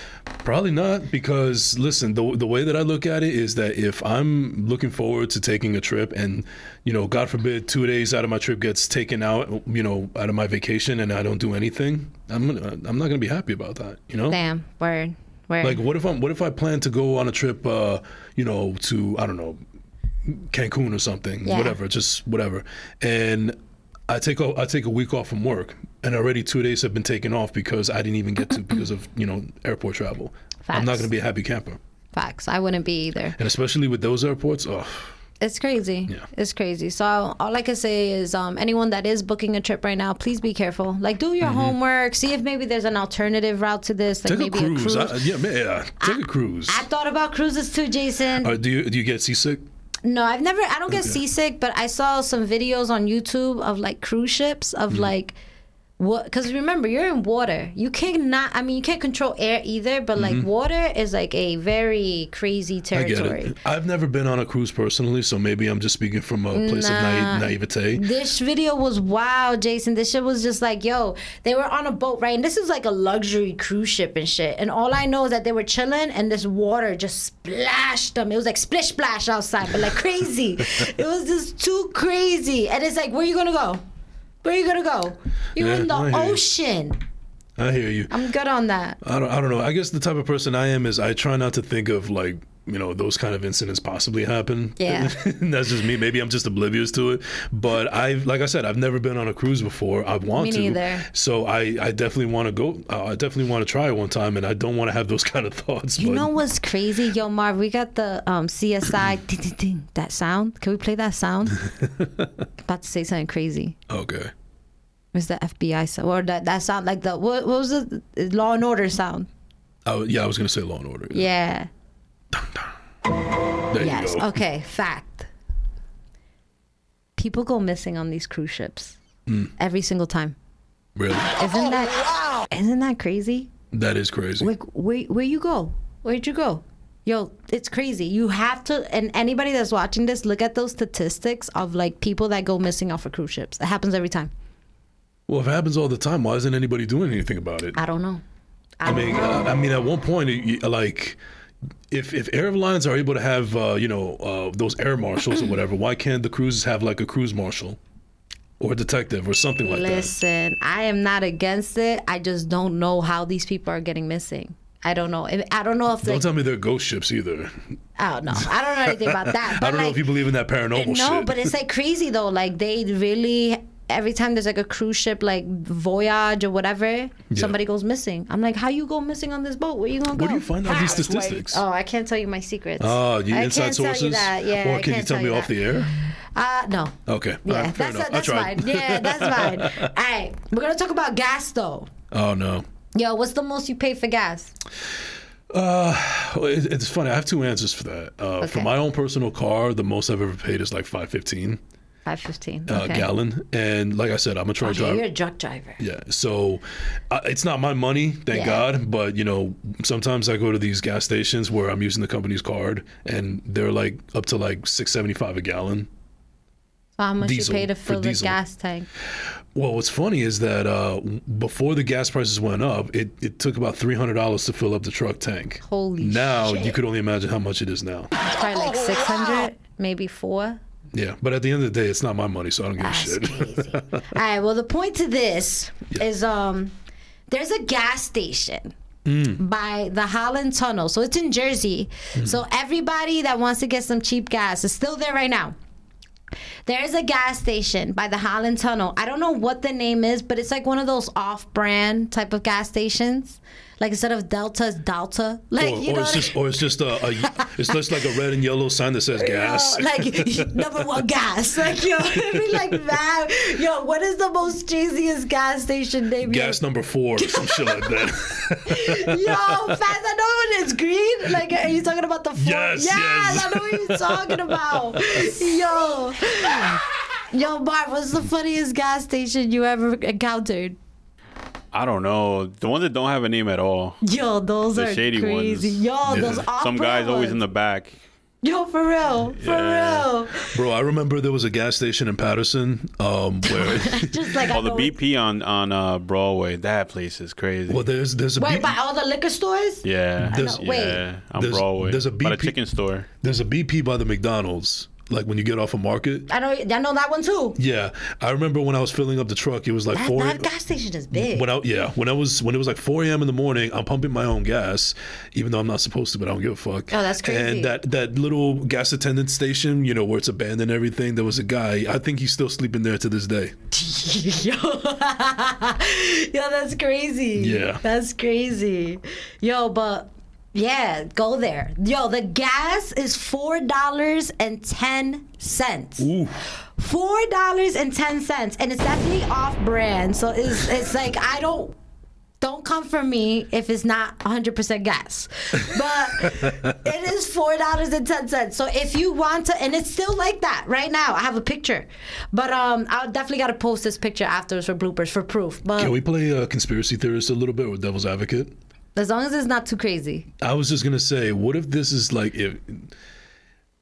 Probably not because listen, the the way that I look at it is that if I'm looking forward to taking a trip and you know, God forbid, two days out of my trip gets taken out, you know, out of my vacation and I don't do anything, I'm gonna, I'm not gonna be happy about that. You know, Damn, word, word. like what if I'm what if I plan to go on a trip, uh, you know, to I don't know, Cancun or something, Yeah. whatever, just whatever, and I take a, I take a week off from work, and already two days have been taken off because I didn't even get to because of you know airport travel. I'm not going to be a happy camper, Facts. I wouldn't be either. and especially with those airports. Oh, It's crazy. Yeah. It's crazy. So all I can say is, um, anyone that is booking a trip right now, please be careful. Like, do your homework. See if maybe there's an alternative route to this. Like Mm-hmm. take maybe a cruise. I, yeah, yeah, take a cruise. I thought about cruises too, Jason. Uh, do you do you get seasick? No, I've never. I don't get seasick, but I saw some videos on YouTube of like cruise ships of Mm-hmm. like. What? Because remember, you're in water. You cannot. I mean, you can't control air either. But like, water is like a very crazy Mm-hmm. I territory. it. I've never been on a cruise personally, so maybe I'm just speaking from a place of naive, naivete. This video was wow, Jason. This shit was just like, yo, they were on a boat, right? And this is like a luxury cruise ship and shit. And all I know is that they were chilling and this water just splashed them. It was like splish splash outside, but like crazy. it was just too crazy. And it's like, where are you gonna go? Where are you gonna go? You're Yeah, in the ocean. I hear you. I'm good on that. I don't, I don't know. I guess the type of person I am is I try not to think of like, you know, those kind of incidents possibly happen. Yeah. That's just me. Maybe I'm just oblivious to it. But I've, like I said, I've never been on a cruise before. I want Me to. neither. So I, I definitely want to go. Uh, I definitely want to try it one time. And I don't want to have those kind of thoughts. You but know what's crazy? Yo, Marv, we got the um, CSI ding, ding, ding, that sound. Can we play that sound? About to say something crazy. Okay. Where's the FBI sound? Or that, that sound like the what, what was the Law and Order sound? I, yeah, I was going to say Law and Order. Yeah. There Yes. you go. Okay. Fact. People go missing on these cruise ships Hmm. every single time. Really? Isn't that isn't that crazy? That is crazy. Like where where you go? Where'd you go? Yo, it's crazy. You have to and anybody that's watching this, look at those statistics of like people that go missing off of cruise ships. It happens every time. Well, if it happens all the time, why isn't anybody doing anything about it? I don't know. I mean, uh, I mean, at one point, like, if if airlines are able to have, uh, you know, uh, those air marshals or whatever, why can't the cruises have like a cruise marshal or a detective or something like that? Listen, I am not against it. I just don't know how these people are getting missing. I don't know. I don't know if they Don't like, tell me they're ghost ships either. I don't know. I don't know anything about that. But I don't know if you believe in that paranormal shit. no, shit. but it's like crazy though. Like they really every time there's like a cruise ship like voyage or whatever, somebody goes missing. I'm like, how you go missing on this boat? Where are you gonna go? Where do you find out these statistics? Oh, I can't tell you my secrets. Oh, you I inside can't tell sources? you that. Yeah, or I can you can't tell me you off the air? Uh, no. Okay. Yeah, right, that's. I that's fine. Yeah, that's fine. All right, we're gonna talk about gas though. Oh no. Yo, what's the most you pay for gas? Well, it, it's funny. I have two answers for that. Uh, For my own personal car, the most I've ever paid is like five fifteen Five fifteen. a Okay. gallon, and like I said, I'm a truck Okay, driver. you're a truck driver. Yeah, so uh, it's not my money, thank Yeah. God. But you know, sometimes I go to these gas stations where I'm using the company's card, and they're like up to like six seventy five a gallon. So how much Diesel, you pay to for fill the gas tank? Well, what's funny is that uh, before the gas prices went up, it, it took about three hundred dollars to fill up the truck tank. Holy now shit. you could only imagine how much it is now. It's probably like six hundred, maybe four. Yeah, but at the end of the day, it's not my money, so I don't give a shit. All right. Well, the point to this is um, there's a gas station. By the Holland Tunnel. So it's in Jersey. So everybody that wants to get some cheap gas is still there right now. There's a gas station by the Holland Tunnel. I don't know what the name is, but it's like one of those off brand type of gas stations. Like instead of Delta, it's Delta. Like, or, you or know it's what I- just, or it's just a, a it's just like a red and yellow sign that says gas. Yo, like number one gas. Like yo, it'd be like that. Yo, what is the most cheesiest gas station name? gas number four, or some shit like that. Yo, fast. I know when it's green. Like, are you talking about the four? Yes, yes, yes. I know what you're talking about. Yo. Yo, Marv, what's the funniest gas station you ever encountered? I don't know. The ones that don't have a name at all. Yo, those The are shady crazy. ones. Yo, Yeah. those off Some guys always in the back. Yo, for real, for Yeah. real. Bro, I remember there was a gas station in Paterson um, where. Just like I Oh, the BP on on uh, Broadway. That place is crazy. well, there's there's a Wait, B- by all the liquor stores? yeah, There's- know. Wait. yeah, on There's- Broadway. there's a BP by the chicken store. there's a BP by the McDonald's. Like when you get off a market. I know, I know that one too. Yeah, I remember when I was filling up the truck. It was like That, four. that gas station is big. when I yeah when I was when it was like 4 a.m. in the morning, I'm pumping my own gas, even though I'm not supposed to, but I don't give a fuck. Oh, that's crazy. And that that little gas attendant station, you know, where it's abandoned and everything. There was a guy. I think he's still sleeping there to this day. Yo, yo, that's crazy. Yeah. that's crazy. Yo, but yeah, go there. Yo, the gas is four dollars and ten cents. Four dollars and ten cents, and it's definitely off-brand. So it's it's like I don't. Don't come for me if it's not 100% gas. But it is $4.10. So if you want to, and it's still like that right now. I have a picture. But um, I definitely got to post this picture afterwards for bloopers, for proof. But can we play uh, conspiracy theorist a little bit with devil's advocate? As long as it's not too crazy. I was just gonna say, what if this is like if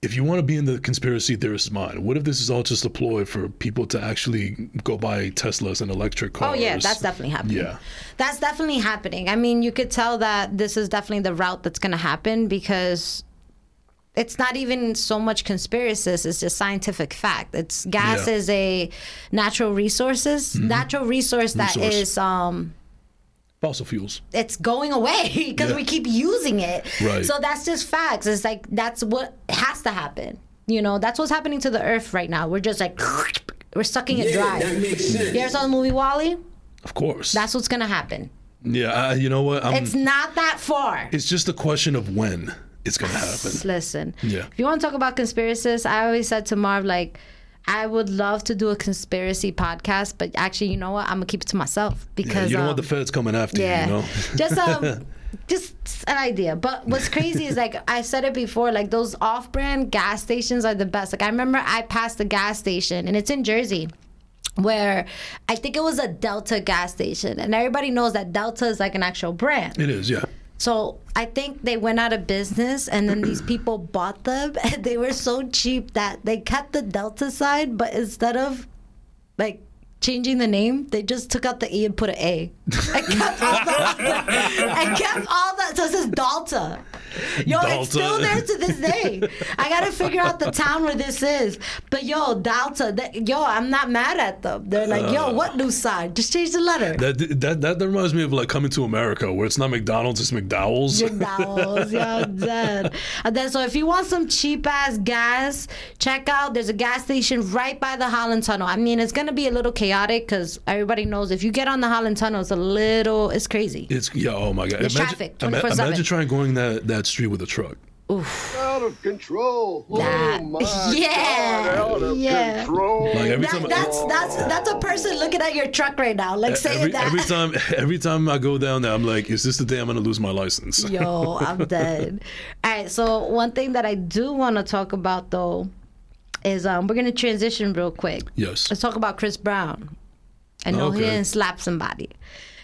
if you want to be in the conspiracy theorist's mind, what if this is all just a ploy for people to actually go buy Teslas and electric cars? Oh yeah, that's definitely happening. Yeah. That's definitely happening. I mean, you could tell that this is definitely the route that's going to happen because it's not even so much conspiracies, it's just scientific fact. It's gas Yeah. is a natural resources, natural resource that Resource. is um fossil fuels. it's going away because Yeah. we keep using it. Right. So that's just facts. It's like that's what has to happen. You know, that's what's happening to the earth right now. We're just like we're sucking it dry. You ever saw the movie WALL-E? Of course. That's what's gonna happen. yeah, I, you know what? I'm, It's not that far. it's just a question of when it's gonna happen. Listen, Yeah. if you want to talk about conspiracies, I always said to Marv, like, I would love to do a conspiracy podcast, but actually, you know what? I'm gonna keep it to myself Yeah, because you don't um, want the feds coming after yeah, you, you know? just um, just an idea. But what's crazy is like I said it before, like those off-brand gas stations are the best. Like I remember I passed a gas station, and it's in Jersey. Where I think it was a Delta gas station, and everybody knows that Delta is like an actual brand. it is, yeah. So I think they went out of business, and then these people bought them, and they were so cheap that they kept the Delta side, but instead of like changing the name, they just took out the E and put an A. I kept all that. I kept all that. So it says Delta. Yo, it's still there to this day. I gotta figure out the town where this is. But yo, Delta, that, yo, I'm not mad at them. They're like, yo, uh. what new side? Just change the letter. That, that that reminds me of like coming to America, where it's not McDonald's, it's McDowell's. McDowell's, yeah, I'm dead. And then, so if you want some cheap ass gas, check out. There's a gas station right by the Holland Tunnel. I mean, it's gonna be a little chaotic because everybody knows if you get on the Holland Tunnel, it's a little, it's crazy. It's yeah, oh my god. There's traffic, 24/7. imagine trying going that that street with a truck. Out of control. That- oh my yeah, God, out of yeah. control. Like every That, time that's that's that's a person looking at your truck right now, like saying every, that. every time every time I go down there, I'm like, is this the day I'm gonna lose my license? Yo, I'm dead. All right, so one thing that I do want to talk about though is um we're gonna transition real quick. Yes. Let's talk about Chris Brown. I know he didn't slap somebody.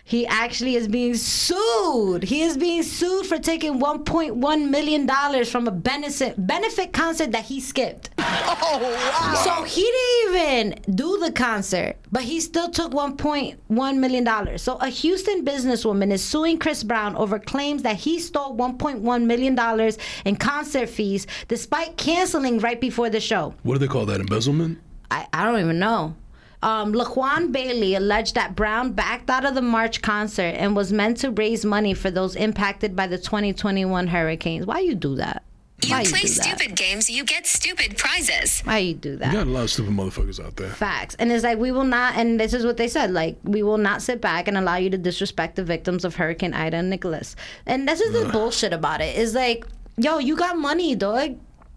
He actually is being sued. He is being sued for taking 1.1 million dollars from a benefit benefit concert that he skipped. Oh wow! So he didn't even do the concert, but he still took 1.1 million dollars. So a Houston businesswoman is suing Chris Brown over claims that he stole 1.1 million dollars in concert fees despite canceling right before the show. What do they call that? Embezzlement? I, I don't even know. Um, Laquan Bailey alleged that Brown backed out of the March concert and was meant to raise money for those impacted by the 2021 hurricanes. Why you do that? You Why play do that? stupid games, you get stupid prizes. Why you do that? You got a lot of stupid motherfuckers out there. Facts. And it's like we will not and this is what they said, like we will not sit back and allow you to disrespect the victims of Hurricane Ida and Nicholas. And this is the bullshit about it. Is like, yo, you got money, dog.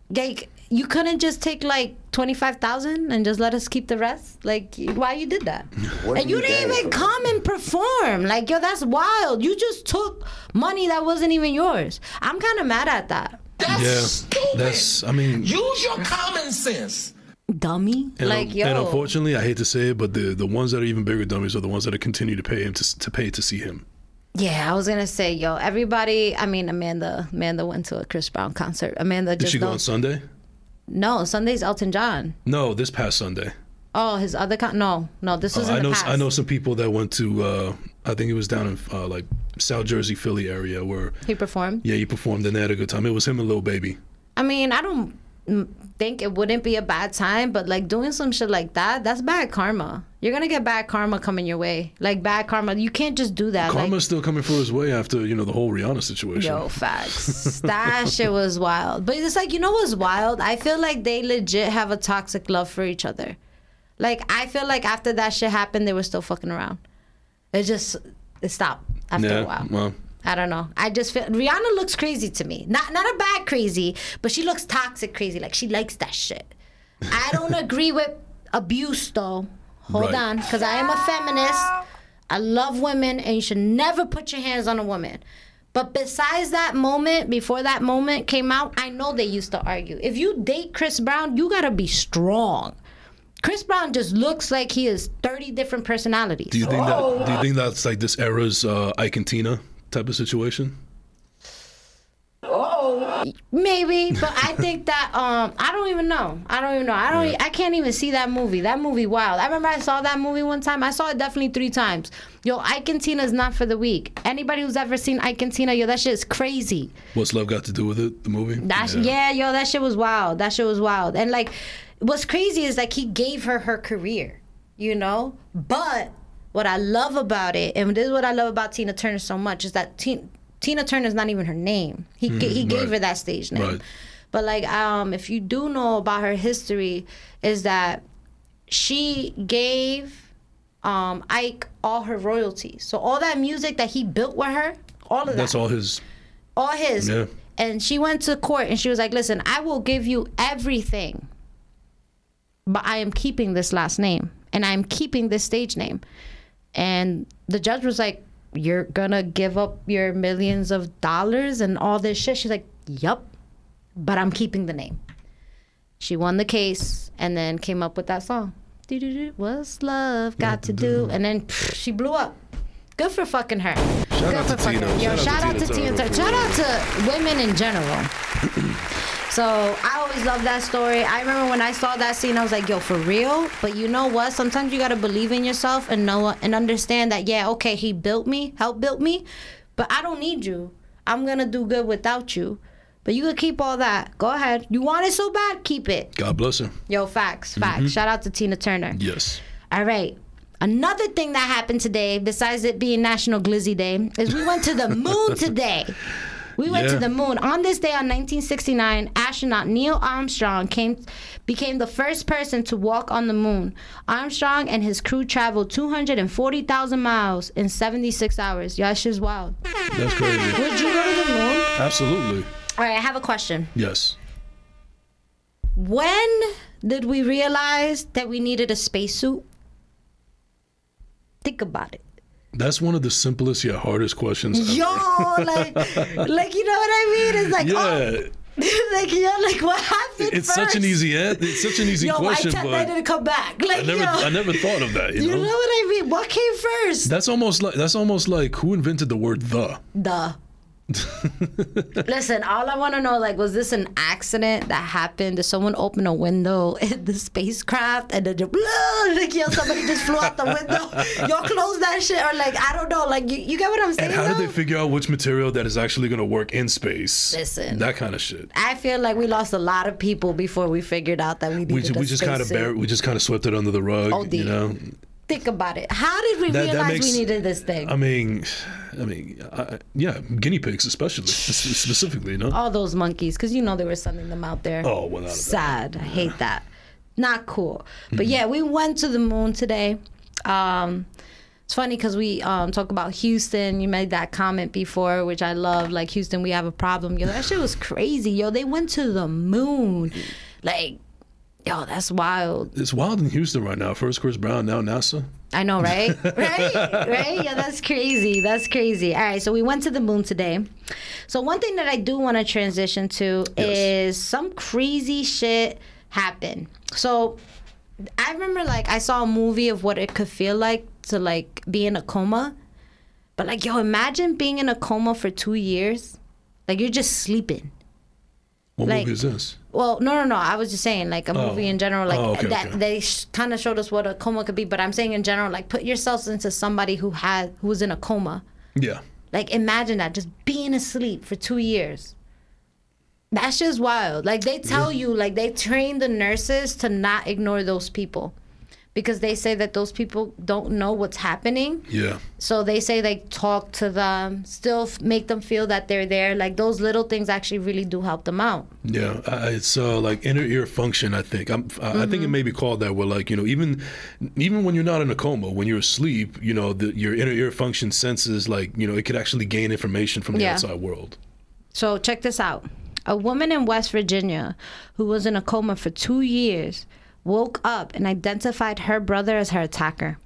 Like you couldn't just take like twenty five thousand and just let us keep the rest? Like why you did that? and you didn't even come and perform. Like, yo, that's wild. You just took money that wasn't even yours. I'm kinda mad at that. That's Yeah, stupid. that's. I mean, Use your common sense. dummy. And, like yo, and unfortunately, I hate to say it, but the the ones that are even bigger dummies are the ones that are continue to pay him to, to pay to see him. yeah, I was gonna say yo, everybody. I mean, Amanda, Amanda went to a Chris Brown concert. Amanda Did just she go on. Sunday? No, Sunday's Elton John. No, this past Sunday. Oh, his other con. No, no, this was in Uh, I know past. I know some people that went to. Uh, I think it was down in uh, like South Jersey, Philly area where He performed. yeah, he performed and they had a good time. It was him and Lil Baby. I mean, I don't think it wouldn't be a bad time, but like doing some shit like that, that's bad karma. You're gonna get bad karma coming your way. Like bad karma. You can't just do that. Karma's Like, still coming for his way after you know the whole Rihanna situation. Yo, facts. that shit was wild. But it's like, you know what's wild? I feel like they legit have a toxic love for each other. Like, I feel like after that shit happened, they were still fucking around. It just, it stopped after yeah, a while. well, I don't know. I just feel Rihanna looks crazy to me. Not not a bad crazy, but she looks toxic crazy. Like she likes that shit. I don't agree with abuse though. Hold Right. on, because I am a feminist. I love women, and you should never put your hands on a woman. But besides that moment, before that moment came out, I know they used to argue. If you date Chris Brown, you gotta be strong. Chris Brown just looks like he has 30 different personalities. do you think that? Do you think that's like this era's uh, Ike and Tina type of situation? Maybe, but I think that um I don't even know. I don't even know. I don't. e- I can't even see that movie. That movie wild. I remember I saw that movie one time. I saw it definitely three times. Yo, Ike and Tina is not for the weak. Anybody who's ever seen Ike and Tina, yo, that shit is crazy. What's love got to do with it? The movie? That yeah. yo, that shit was wild. That shit was wild. And like, what's crazy is like he gave her her career, you know. But what I love about it, and this is what I love about Tina Turner so much, is that Tina, Tina Turner's not even her name. He ga- he gave her that stage name. Right. But like, um, if you do know about her history, is that she gave um Ike all her royalties. So all that music that he built with her, all of that That's all his. all his. Yeah. And she went to court and she was like, "Listen, I will give you everything, but I am keeping this last name and I'm keeping this stage name." And the judge was like, "You're gonna give up your millions of dollars and all this shit?" She's like, "Yup, but I'm keeping the name." She won the case and then came up with that song. What's love got to do? And then pff, she blew up. Good for fucking her. Good out for to fucking Tina. her. Yo, Shout shout out to Tina Turner. Shout out to women in general. So I always love that story. I remember when I saw that scene, I was like, "Yo, for real." But you know what? Sometimes you gotta believe in yourself and know and understand that. Yeah, okay, he built me, helped built me, but I don't need you. I'm gonna do good without you. But you could keep all that. Go ahead. You want it so bad, keep it. God bless her. Yo, facts, facts. Mm-hmm. Shout out to Tina Turner. Yes. All right. Another thing that happened today, besides it being National Glizzy Day, is we went to the moon today. We went to the moon. On this day, on 1969, astronaut Neil Armstrong came, became the first person to walk on the moon. Armstrong and his crew traveled 240,000 miles in 76 hours. That shit's wild. That's crazy. Would you go to the moon? Absolutely. All right, I have a question. Yes. When did we realize that we needed a spacesuit? Think about it. That's one of the simplest yet hardest questions. ever. Yo, like, like you know what I mean? It's like, Yeah. oh, like yo, like what happened? It's such an first? easy an- It's such an easy Yo, question, my but didn't come back. Like, I never, yo, I never thought of that. You you know, know what I mean? What came first? that's almost like that's almost like who invented the word the. the. Listen, all I want to know, like, was this an accident that happened? Did someone open a window in the spacecraft and then just, like, yo, somebody just flew out the window? Y'all close that shit, or like, I don't know, like, you, you get what I'm saying? And how did they figure out which material that is actually going to work in space? Listen. that kind of shit. I feel like we lost a lot of people before we figured out that we needed We, we just kind of buried, we just kind of swept it under the rug. OD. You know, Think about it. How did we That- that realize makes- we needed this thing? I mean, I mean, I, yeah, guinea pigs especially, specifically. You know, All those monkeys, because you know they were sending them out there. Oh, without. Sad. I hate that. Not cool. But yeah, we went to the moon today. Um, it's funny because we um, talk about Houston. You made that comment before, which I love. Like Houston, we have a problem. Yo, that shit was crazy. Yo, they went to the moon. Like, yo, that's wild. it's wild in Houston right now. First Chris Brown, now NASA. I know, right? right? Right? Yeah, that's crazy. That's crazy. All right, so we went to the moon today. So one thing that I do want to transition to Yes. is some crazy shit happened. So I remember like I saw a movie of what it could feel like to like be in a coma. But like yo, imagine being in a coma for 2 years. Like you're just sleeping. What like- movie is this? Well, no, no, no. I was just saying, like a oh. movie in general, like Oh, okay, that. okay. They sh- kind of showed us what a coma could be, but I'm saying in general, like put yourselves into somebody who had who was in a coma. Yeah. Like imagine that, just being asleep for two years. That's just wild. Like they tell you, like they train the nurses to not ignore those people, because they say that those people don't know what's happening. Yeah. So they say like talk to them, still f- make them feel that they're there. Like those little things actually really do help them out. Yeah, I- it's uh, like inner ear function. I think I'm, I I Mm-hmm. think it may be called that. Where like you know, even even when you're not in a coma, when you're asleep, you know, the, your inner ear function senses like you know it could actually gain information from the Yeah. outside world. So check this out. A woman in West Virginia who was in a coma for two years woke up and identified her brother as her attacker.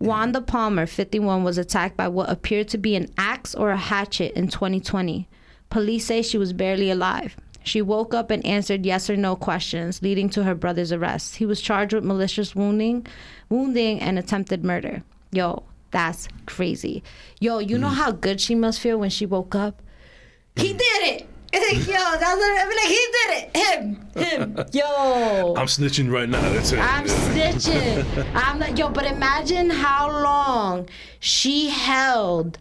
Wanda Palmer, 51, was attacked by what appeared to be an axe or a hatchet in 2020. Police say she was barely alive. She woke up and answered yes or no questions, leading to her brother's arrest. He was charged with malicious wounding, wounding and attempted murder. Yo, that's crazy. Yo, you know mm. how good she must feel when she woke up? He did it. It's like, yo, that's what I'm like. He did it. Him, him. Yo, I'm snitching right now. That's it. I'm snitching. I'm like, yo, but imagine how long she held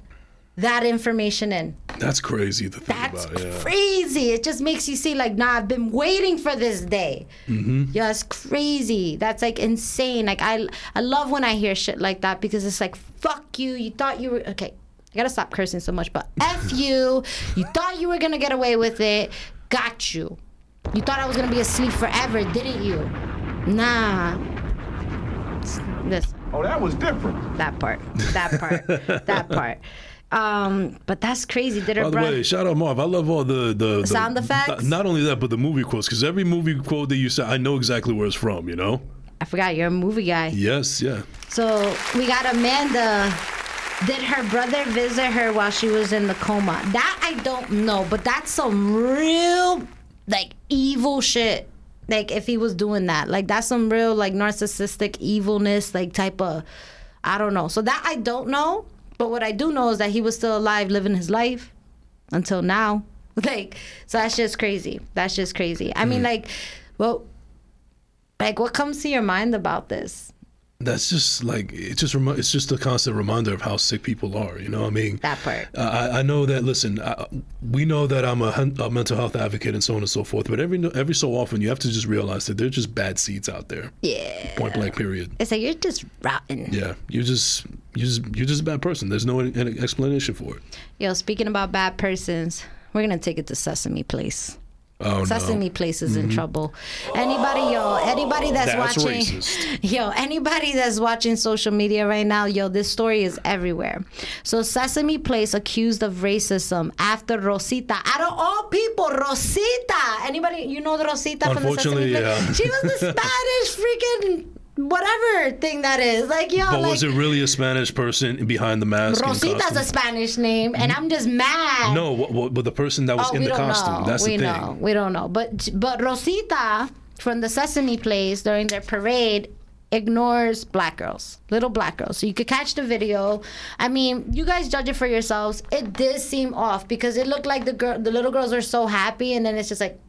that information in. That's crazy to think That's about. Yeah. crazy. It just makes you see, like, nah, I've been waiting for this day. Mm-hmm. Yeah, it's crazy. That's like insane. Like, I, I love when I hear shit like that because it's like, fuck you. You thought you were okay. I gotta stop cursing so much, but f you. You thought you were gonna get away with it. Got you. You thought I was gonna be asleep forever, didn't you? Nah. This Oh, that was different. that part. That part. that part. Um, but that's crazy. Did her By the way, shout out Marv. I love all the the, the Sound effects? Not only that, but the movie quotes. Because every movie quote that you say, I know exactly where it's from. You know. I forgot you're a movie guy. Yes. Yeah. So we got Amanda. Did her brother visit her while she was in the coma? That I don't know, but that's some real like evil shit. Like if he was doing that, like that's some real like narcissistic evilness, like type of I don't know. So that I don't know, but what I do know is that he was still alive, living his life until now. Like so that's just crazy. That's just crazy. I mean, mm. like, well, like what comes to your mind about this? That's just like it's just remi- it's just a constant reminder of how sick people are. You know, what I mean, That part. Uh, I, I know that. Listen, I, we know that I'm a, hun- a mental health advocate and so on and so forth. But every every so often, you have to just realize that they're just bad seeds out there. Yeah. Point blank. Period. It's like you're just rotten. Yeah, you just you just you're just a bad person. There's no explanation for it. Yo, speaking about bad persons, we're gonna take it to Sesame Place. Oh Sesame no. Mm-hmm. Place is in trouble. Anybody, yo, anybody that's, That's watching, racist. yo, anybody that's watching social media right now, yo, this story is everywhere. So Sesame Place accused of racism after Rosita. Out of all people, Rosita. Anybody, you know the Rosita from the Sesame Place? yeah. She was the Spanish freaking whatever thing that is. Like, yo, But like was it really a Spanish person behind the mask? Rosita's a Spanish name, and I'm just mad. No, what, what, but the person that was Oh, in the costume. know. That's we the thing. know. We don't know. But but Rosita from the Sesame Place during their parade ignores black girls, little black girls. So you could catch the video. I mean, you guys judge it for yourselves. It did seem off because it looked like the girl, the little girls are so happy, and then it's just like.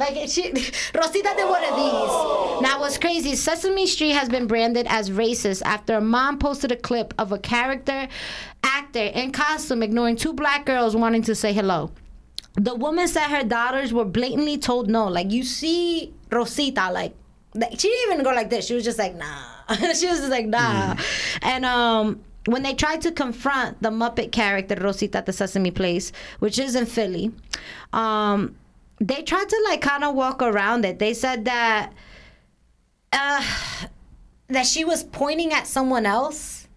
Like she, Rosita did one of these. Now what's crazy? Sesame Street has been branded as racist after a mom posted a clip of a character actor in costume ignoring two black girls wanting to say hello. The woman said her daughters were blatantly told no. Like you see Rosita, like, she didn't even go like this. She was just like nah. she was just like nah. And um when they tried to confront the Muppet character Rosita at the Sesame Place, which is in Philly, um, they tried to like kind of walk around it. They said that uh, that she was pointing at someone else.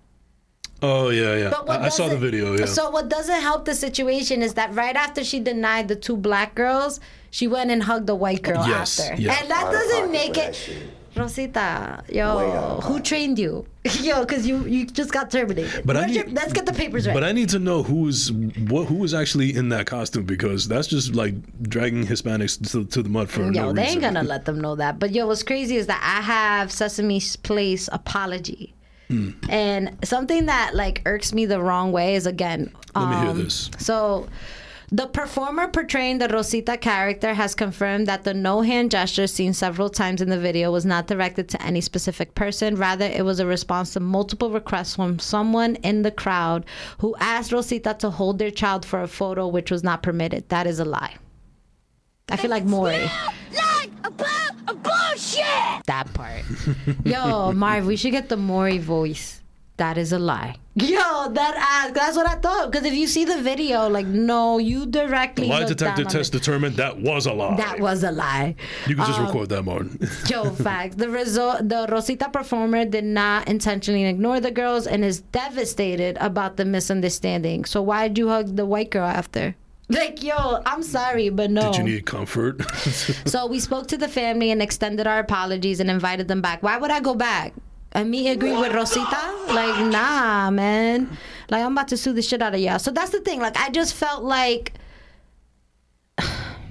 Oh yeah, yeah. But what I, I saw the video. Yeah. So what doesn't help the situation is that right after she denied the two black girls, she went and hugged the white girl Yes, after, yeah. and that doesn't make it. Rosita, yo, who trained you? yo, because you you just got terminated. But I need- your- let's get the papers right. But I need to know who's what who was actually in that costume because that's just like dragging Hispanics to, to the mud for Yo, no they ain't gonna let them know that. But yo, what's crazy is that I have Sesame Place apology. Hmm. And something that like irks me the wrong way is again. Let me hear um, this. So, the performer portraying the Rosita character has confirmed that the no hand gesture seen several times in the video was not directed to any specific person. Rather, it was a response to multiple requests from someone in the crowd who asked Rosita to hold their child for a photo, which was not permitted. That is a lie. I feel like Maury. That part. Yo, Marv, we should get the Maury voice. That is a lie. Yo, that ass. That's what I thought. Because if you see the video, like, no, you directly. The Lie look detector down on test it. determined that was a lie. That was a lie. You can just Um, record that, Martin. Yo, facts. The result, the Rosita performer did not intentionally ignore the girls and is devastated about the misunderstanding. So why did you hug the white girl after? Like, yo, I'm sorry, but no. Did you need comfort? So we spoke to the family and extended our apologies and invited them back. Why would I go back? And me agree with Rosita? Like, nah, man. Like, I'm about to sue the shit out of y'all. So that's the thing. Like, I just felt like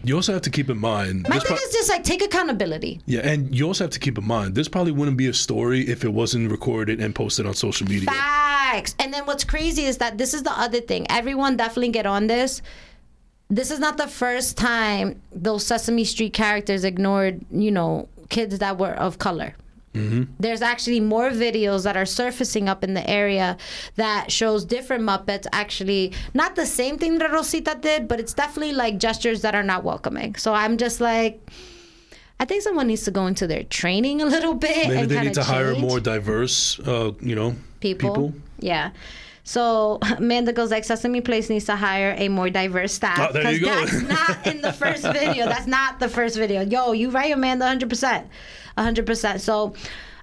you also have to keep in mind. my thing pro- is just like take accountability. yeah, and you also have to keep in mind this probably wouldn't be a story if it wasn't recorded and posted on social media. Facts. And then what's crazy is that this is the other thing. Everyone definitely get on this. This is not the first time those Sesame Street characters ignored, you know, kids that were of color. There's actually more videos that are surfacing up in the area that shows different Muppets actually not the same thing that Rosita did, but it's definitely like gestures that are not welcoming. So I'm just like, I think someone needs to go into their training a little bit. Maybe and they need to hire more diverse, uh, you know, people. Yeah. So Amanda goes like Sesame Place needs to hire a more diverse staff. Oh, there you go. That's not in the first video. That's not the first video. Yo, you right, Amanda, hundred percent, hundred percent. So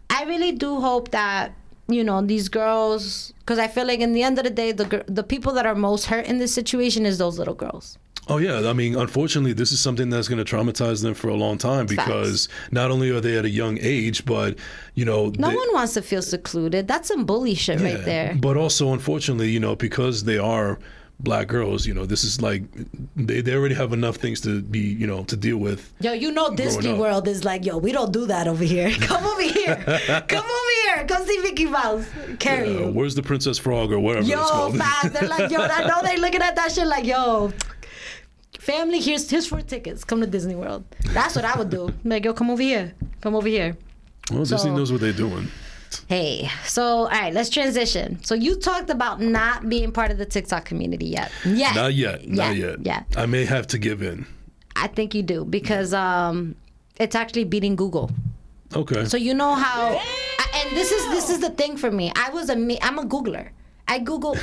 I really do hope that you know these girls, because I feel like in the end of the day, the the people that are most hurt in this situation is those little girls. Oh yeah, I mean, unfortunately, this is something that's going to traumatize them for a long time because not only are they at a young age, but you know, No they- one wants to feel secluded. That's some bully shit right there. But also, unfortunately, you know, because they are black girls, you know, this is like they, they already have enough things to be, you know, to deal with. Yo, you know Disney. World is like, yo, we don't do that over here. Come over here. Come over here. Come see Mickey Mouse. Carry Uh, you. where's the Princess Frog or whatever it's Yo, fast. They're like, yo, I know they looking at that shit like, yo, family, here's here's four tickets. Come to Disney World. That's what I would do. Like, yo, come over here. Come over here. well, Disney knows what they're doing. Hey, so all right, let's transition. So you talked about not being part of the TikTok community yet. Yeah. Not yet. Not yet. yeah. I may have to give in. I think you do because um, it's actually beating Google. Okay. So you know how, I- and this is this is the thing for me. I was a me. I'm a Googler. I Google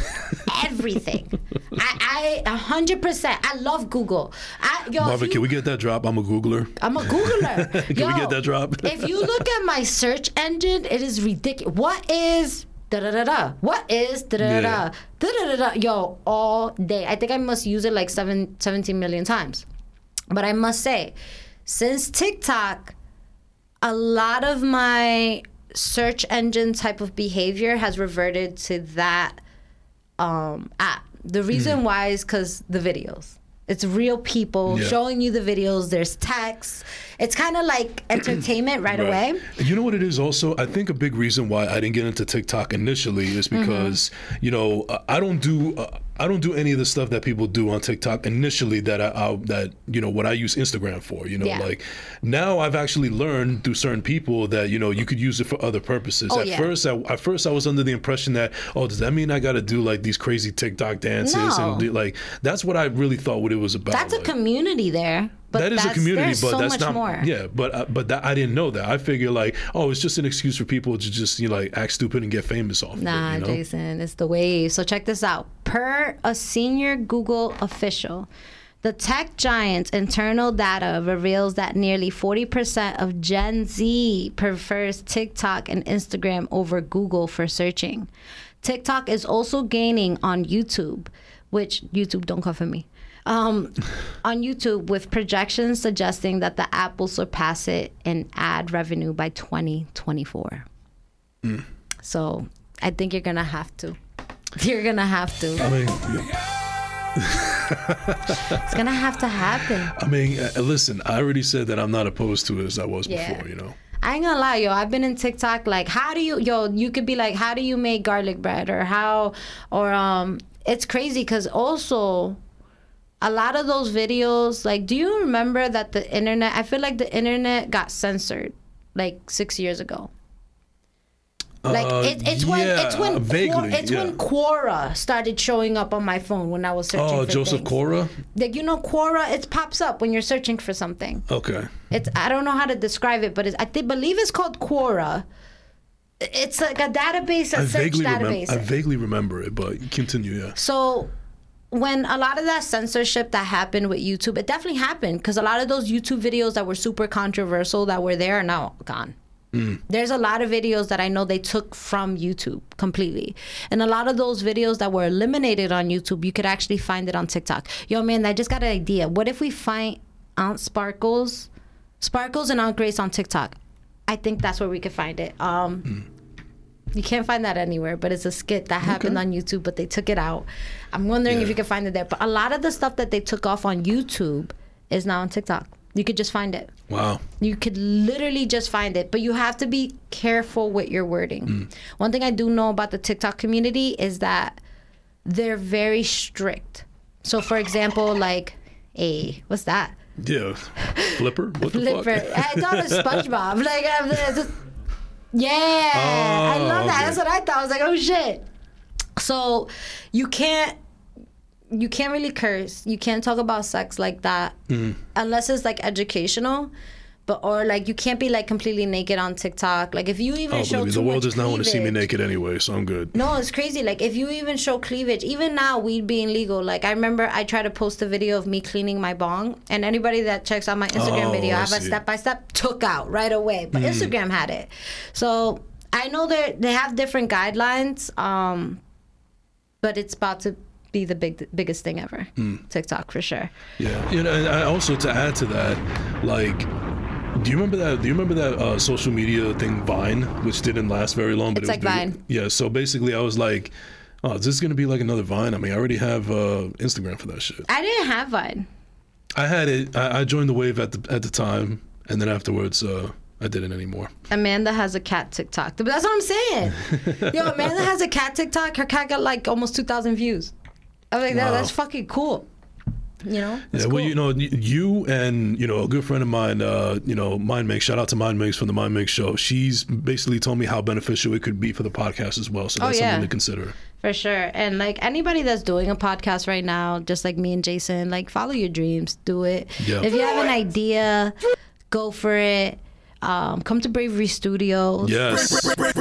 everything. I I a hundred percent. I love Google. I yo, Marvin, you- can we get that drop? I'm a Googler. I'm a Googler. Can we get that drop? if you look at my search engine, it is ridiculous. What is da da da da? What is da da da da? Da da da da? Yo, all day. I think I must use it like seven, 17 million times. But I must say, since TikTok, a lot of my search engine type of behavior has reverted to that um, app. The reason why is because the videos. It's real people Yeah. showing you the videos. There's text. It's kind of like entertainment right, away. You know what it is also? I think a big reason why I didn't get into TikTok initially is Mm-hmm. because, you know, I don't do uh, I don't do any of the stuff that people do on TikTok initially that I, I that you know what I use Instagram for, you know, Yeah. like now I've actually learned through certain people that, you know, you could use it for other purposes. Oh, at yeah. first I, at first I was under the impression that oh, does that mean I got to do like these crazy TikTok dances No. and do, like that's what I really thought what it was about. That's a like- community there. But that is a community, but so that's not. more. Yeah, but uh, but that, I didn't know that. I figure like, oh, it's just an excuse for people to just you know, like act stupid and get famous off. Nah, of it, you know? Jason, it's the wave. So check this out. Per a senior Google official, the tech giant's internal data reveals that nearly 40% of Gen Z prefers TikTok and Instagram over Google for searching. TikTok is also gaining on YouTube, which YouTube don't come for me. Um, on YouTube with projections suggesting that the app will surpass it in ad revenue by 2024. Hmm. So I think you're gonna have to. You're gonna have to. I mean, It's gonna have to happen. I mean, uh, listen. I already said that I'm not opposed to it as I was Yeah. before. You know. I ain't gonna lie, yo. I've been in TikTok. Like, how do you, yo? You could be like, how do you make garlic bread, or how, or um, it's crazy because also, a lot of those videos. Like, do you remember that the internet? I feel like the internet got censored, like six years ago. Like Uh, it, it's when it's when Quora, it's yeah. when Quora started showing up on my phone when I was searching. Oh, for Joseph things. Quora. Like you know, Quora, it pops up when you're searching for something. Okay. It's I don't know how to describe it, but it's, I think, believe it's called Quora. It's like a database, a I search vaguely database. I vaguely remember it, but continue. Yeah. so when a lot of that censorship that happened with YouTube, it definitely happened because a lot of those YouTube videos that were super controversial that were there are now gone. There's a lot of videos that I know they took from YouTube completely. And a lot of those videos that were eliminated on YouTube, you could actually find it on TikTok. Yo, man, I just got an idea. What if we find Aunt Sparkles, Sparkles and Aunt Grace on TikTok? I think that's where we could find it. Um, You can't find that anywhere, but it's a skit that happened on YouTube, but they took it out. I'm wondering if you can find it there. But a lot of the stuff that they took off on YouTube is now on TikTok. You could just find it. Wow. You could literally just find it, but you have to be careful with your wording. Mm. One thing I do know about the TikTok community is that they're very strict. So, for example, like, hey, what's that? Yeah. Flipper. What the Flipper. fuck? I thought it was SpongeBob. Like, Yeah, I Oh, love that. okay. That's what I thought. I was like, oh shit. So, you can't. You can't really curse. You can't talk about sex like that Mm-hmm. unless it's like educational, but or like you can't be like completely naked on TikTok. Like if you even Oh, show me, the world does not want to see me naked anyway, so I'm good. no, it's crazy. Like if you even show cleavage, even now weed being legal. Like I remember I tried to post a video of me cleaning my bong, and anybody that checks out my Instagram Oh, video, I I have a step by step took out right away. But Instagram had it, so I know they they have different guidelines. Um, but it's about to be the big biggest thing ever. TikTok for sure. Yeah, you know, and I also to add to that, like, do you remember that? Do you remember that uh, social media thing, Vine, which didn't last very long? But It's it was like big- Vine. Yeah. So basically, I was like, oh, is this gonna be like another Vine? I mean, I already have uh, Instagram for that shit. I didn't have Vine. I had it. I, I joined the wave at the at the time, and then afterwards, uh, I didn't anymore. Amanda has a cat TikTok. But that's what I'm saying. Yo, Amanda has a cat TikTok. Her cat got like almost 2,000 views. I was like, that, that's fucking cool. You know? It's yeah, well, cool. you know, you and you know a good friend of mine, uh, you know, Mind Mix. Shout out to Mind Mix from the Mind Mix show. She's basically told me how beneficial it could be for the podcast as well. So Oh, that's yeah. something to consider. For sure. And like anybody that's doing a podcast right now, just like me and Jason, like follow your dreams, do it. Yeah. If you have an idea, go for it. Um, come to Bravery Studios. Yes. So make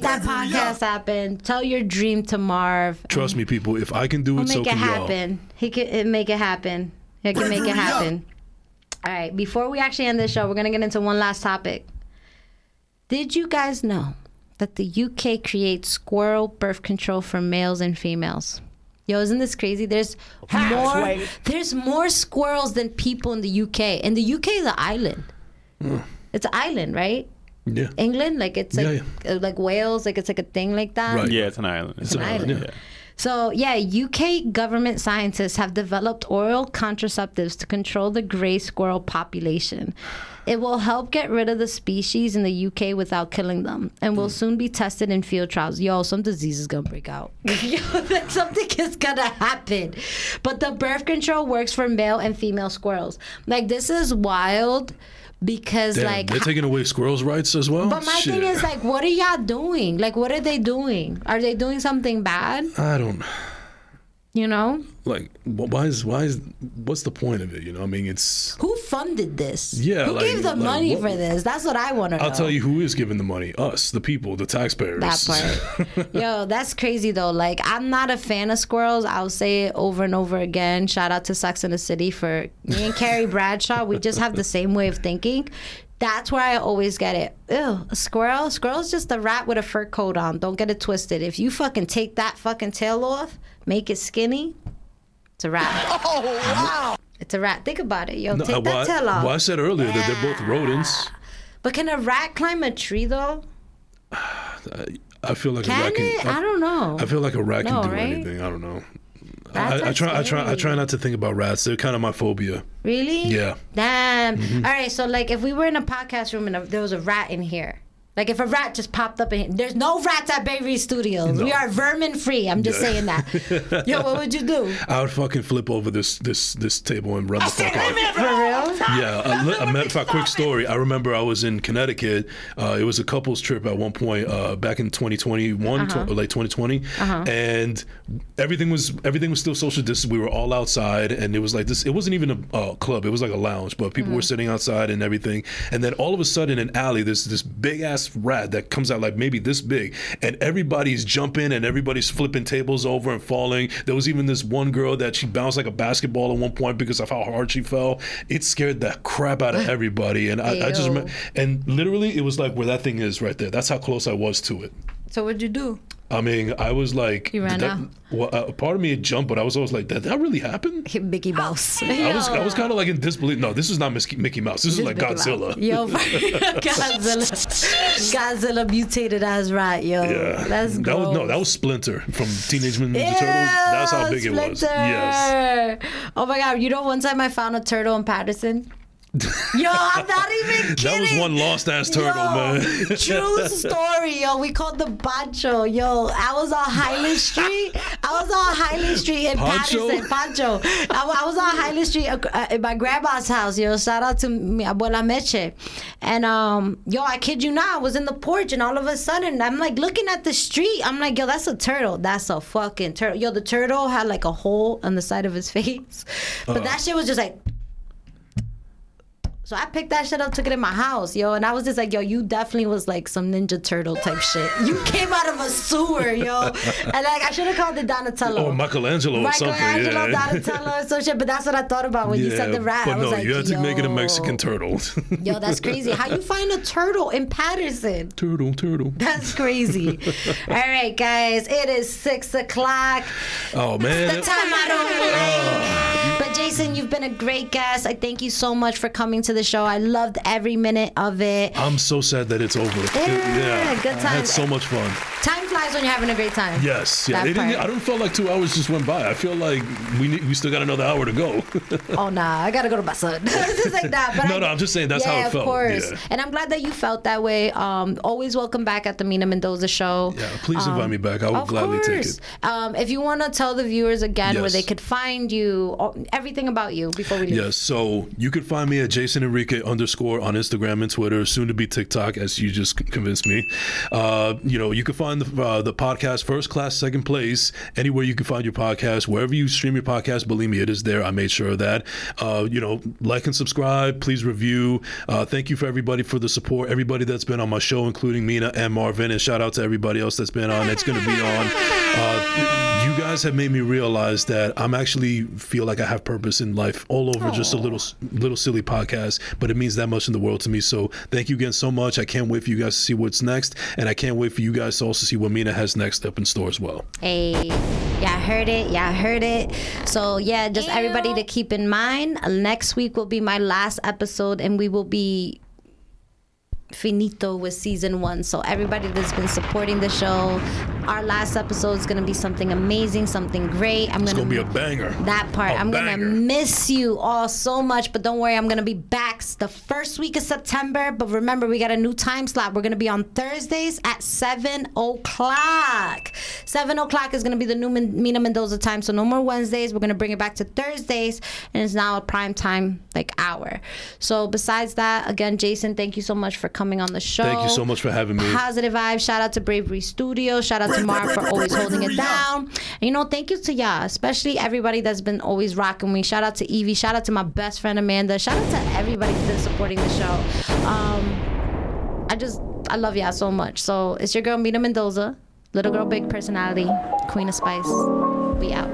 that podcast happen. Tell your dream to Marv. Trust me, people. If I can do He'll it, so make it can y'all. happen. He can make it happen. He can make it happen. All right. Before we actually end this show, we're gonna get into one last topic. Did you guys know that the UK creates squirrel birth control for males and females? Yo, isn't this crazy? There's more. There's more squirrels than people in the UK, and the UK is an island. It's an island, right? Yeah. England, like it's like uh, like Wales, like it's like a thing like that. Right. Yeah, it's an island. It's an island. Yeah. So, yeah, UK government scientists have developed oral contraceptives to control the gray squirrel population. It will help get rid of the species in the UK without killing them and will soon be tested in field trials. Yo, some disease is gonna break out. Yo, like, something is gonna happen. But the birth control works for male and female squirrels. Like, this is wild because, Damn, like, they're taking away squirrels' rights as well. but my Shit. thing is, like, what are y'all doing? Like, what are they doing? Are they doing something bad? I don't You know? like. Why is why is what's the point of it? You know, I mean, it's. Who funded this? Yeah, Who like- gave the like, money what- for this? That's what I want to know. I'll tell you who is giving the money: us, the people, the taxpayers. that part. Yo, that's crazy though. Like, I'm not a fan of squirrels. I'll say it over and over again. Shout out to Sex in the City for me and Carrie Bradshaw. We just have the same way of thinking. That's where I always get it. Ew, a squirrel? A Squirrel's just a rat with a fur coat on. Don't get it twisted. If you fucking take that fucking tail off, make it skinny, It's a rat. Oh wow! It's a rat. Think about it, yo. No, Take uh, that well, I, tail off. well, I said earlier that they're both rodents. But can a rat climb a tree though? I feel like a Can rat can. it? I don't know. I feel like a rat No, can do right? anything. I don't know. I, I try. I try. I try not to think about rats. They're kind of my phobia. Really? Yeah. Damn. Mm-hmm. All right. So like, if we were in a podcast room and a, there was a rat in here. Like if a rat just popped up in here, there's no rats at Bravery Studios. We are vermin free. I'm just saying that. Yo, what would you do? I would fucking flip over this this this table and run the fuck out. For real? Yeah, a, li- a matter of fact, quick story. I remember I was in Connecticut. Uh, it was a couples trip at one point uh, back in 2021, Uh-huh. tw- late 2020, and everything was everything was still social distance. We were all outside, and it was like this. It wasn't even a uh, club; it was like a lounge, but people Mm-hmm. were sitting outside and everything. And then all of a sudden, in an alley, there's this big ass rat that comes out like maybe this big, and everybody's jumping and everybody's flipping tables over and falling. There was even this one girl that she bounced like a basketball at one point because of how hard she fell. It scared the crap out of everybody, and I, I just remember, and literally it was like where that thing is right there. That's how close I was to it. So what'd you do? I mean, I was like, You ran that- out. Well, uh, part of me had jumped, but I was always like, did that really happen? Mickey Mouse. I was, I was kind of like in disbelief. No, this is not Mickey, Mickey Mouse. This is like Godzilla. Yo, Godzilla. Godzilla mutated as rat, yo. Yeah, Let's that go. was no, that was Splinter from Teenage Mutant Ninja Ew, Turtles. That's how big it was. Yes, Oh my god! You know, one time I found a turtle in Paterson. Yo, I'm not even kidding. that was one lost ass turtle, Yo, man. True story, yo. We called the Pancho. Yo, I was on Highland Street. I was on Highland Street in Pancho? Paterson. Pancho. I, I was on Highland Street uh, uh, at my grandma's house. Yo, shout out to mi abuela Meche. And um, yo, I kid you not, I was in the porch, and all of a sudden, I'm like looking at the street. I'm like, yo, that's a turtle. That's a fucking turtle. Yo, the turtle had like a hole on the side of his face, but that shit was just like. So I picked that shit up, took it in my house, yo, and I was just like, yo, you definitely was like some Ninja Turtle type shit. You came out of a sewer, yo, and like I should have called it Donatello. Oh, or Michelangelo or something. Michelangelo, yeah. Donatello, or some shit. But that's what I thought about when you said the rat. but I was no, like, you had to make it a. Mexican turtle. Yo, that's crazy. How you find a turtle in Paterson? turtle, turtle. That's crazy. All right, guys, it is six o'clock. Oh man. The time I don't like. Oh. But Jason, you've been a great guest. I thank you so much for coming to the show. I loved every minute of it. I'm so sad that it's over. Yeah, good I had so much fun. Time flies when you're having a great time. Yes, yeah. It. I don't feel like two hours just went by. I feel like we need, we still got another hour to go. Oh nah, I gotta go to my son. just like that. But No, I- no, I'm just saying that's how yeah, it felt. of course. Yeah. And I'm glad that you felt that way. Um, always welcome back at the Mina Mendoza show. yeah, please invite me back. I will Um, gladly take it. Um, if you want to tell the viewers again where they could find you, everything about you before we leave. Yes, so you can find me at Jason Enrique underscore on Instagram and Twitter, soon to be TikTok, as you just convinced me. Uh, you know, you can find the, uh, the podcast First Class Second Place anywhere you can find your podcast, wherever you stream your podcast. Believe me, it is there. I made sure of that. Uh, you know, like and subscribe. Please review. Uh, thank you for everybody for the support. Everybody that's been on my show, including Mina and Marvin, and shout out to everybody else that's been on. That's going to be on. Uh, you guys have made me realize that I'm actually feel like I have purpose in life all over just a little little silly podcast, but it means that much in the world to me. So thank you again so much. I can't wait for you guys to see what's next, and I can't wait for you guys to also see what Mina has next up in store as well. Hey, y'all heard it. Y'all heard it. So, yeah, just everybody to keep in mind. Next week will be my last episode, and we will be finito with season one. So, everybody that's been supporting the show, our last episode is going to be something amazing, something great. I'm It's going gonna be a banger. that part. I'm gonna miss you all so much, but don't worry, I'm gonna be back the first week of September. But remember, we got a new time slot. We're gonna be on Thursdays at seven o'clock. Seven o'clock is gonna be the new Men- Mina Mendoza time. So no more Wednesdays. We're gonna bring it back to Thursdays, and it's now a prime time like hour. So besides that, again, Jason, thank you so much for coming on the show. Thank you so much for having me. Positive vibes. Shout out to Bravery Studio. Shout out to Mark for always holding it down. And, you know, thank you to y'all, especially everybody that's been always rocking me. Shout out to Evie. Shout out to my best friend Amanda. Shout out to everybody that's been supporting the show. Um, I just I love y'all so much. So it's your girl Mina Mendoza, little girl, big personality, Queen of Spice. We out.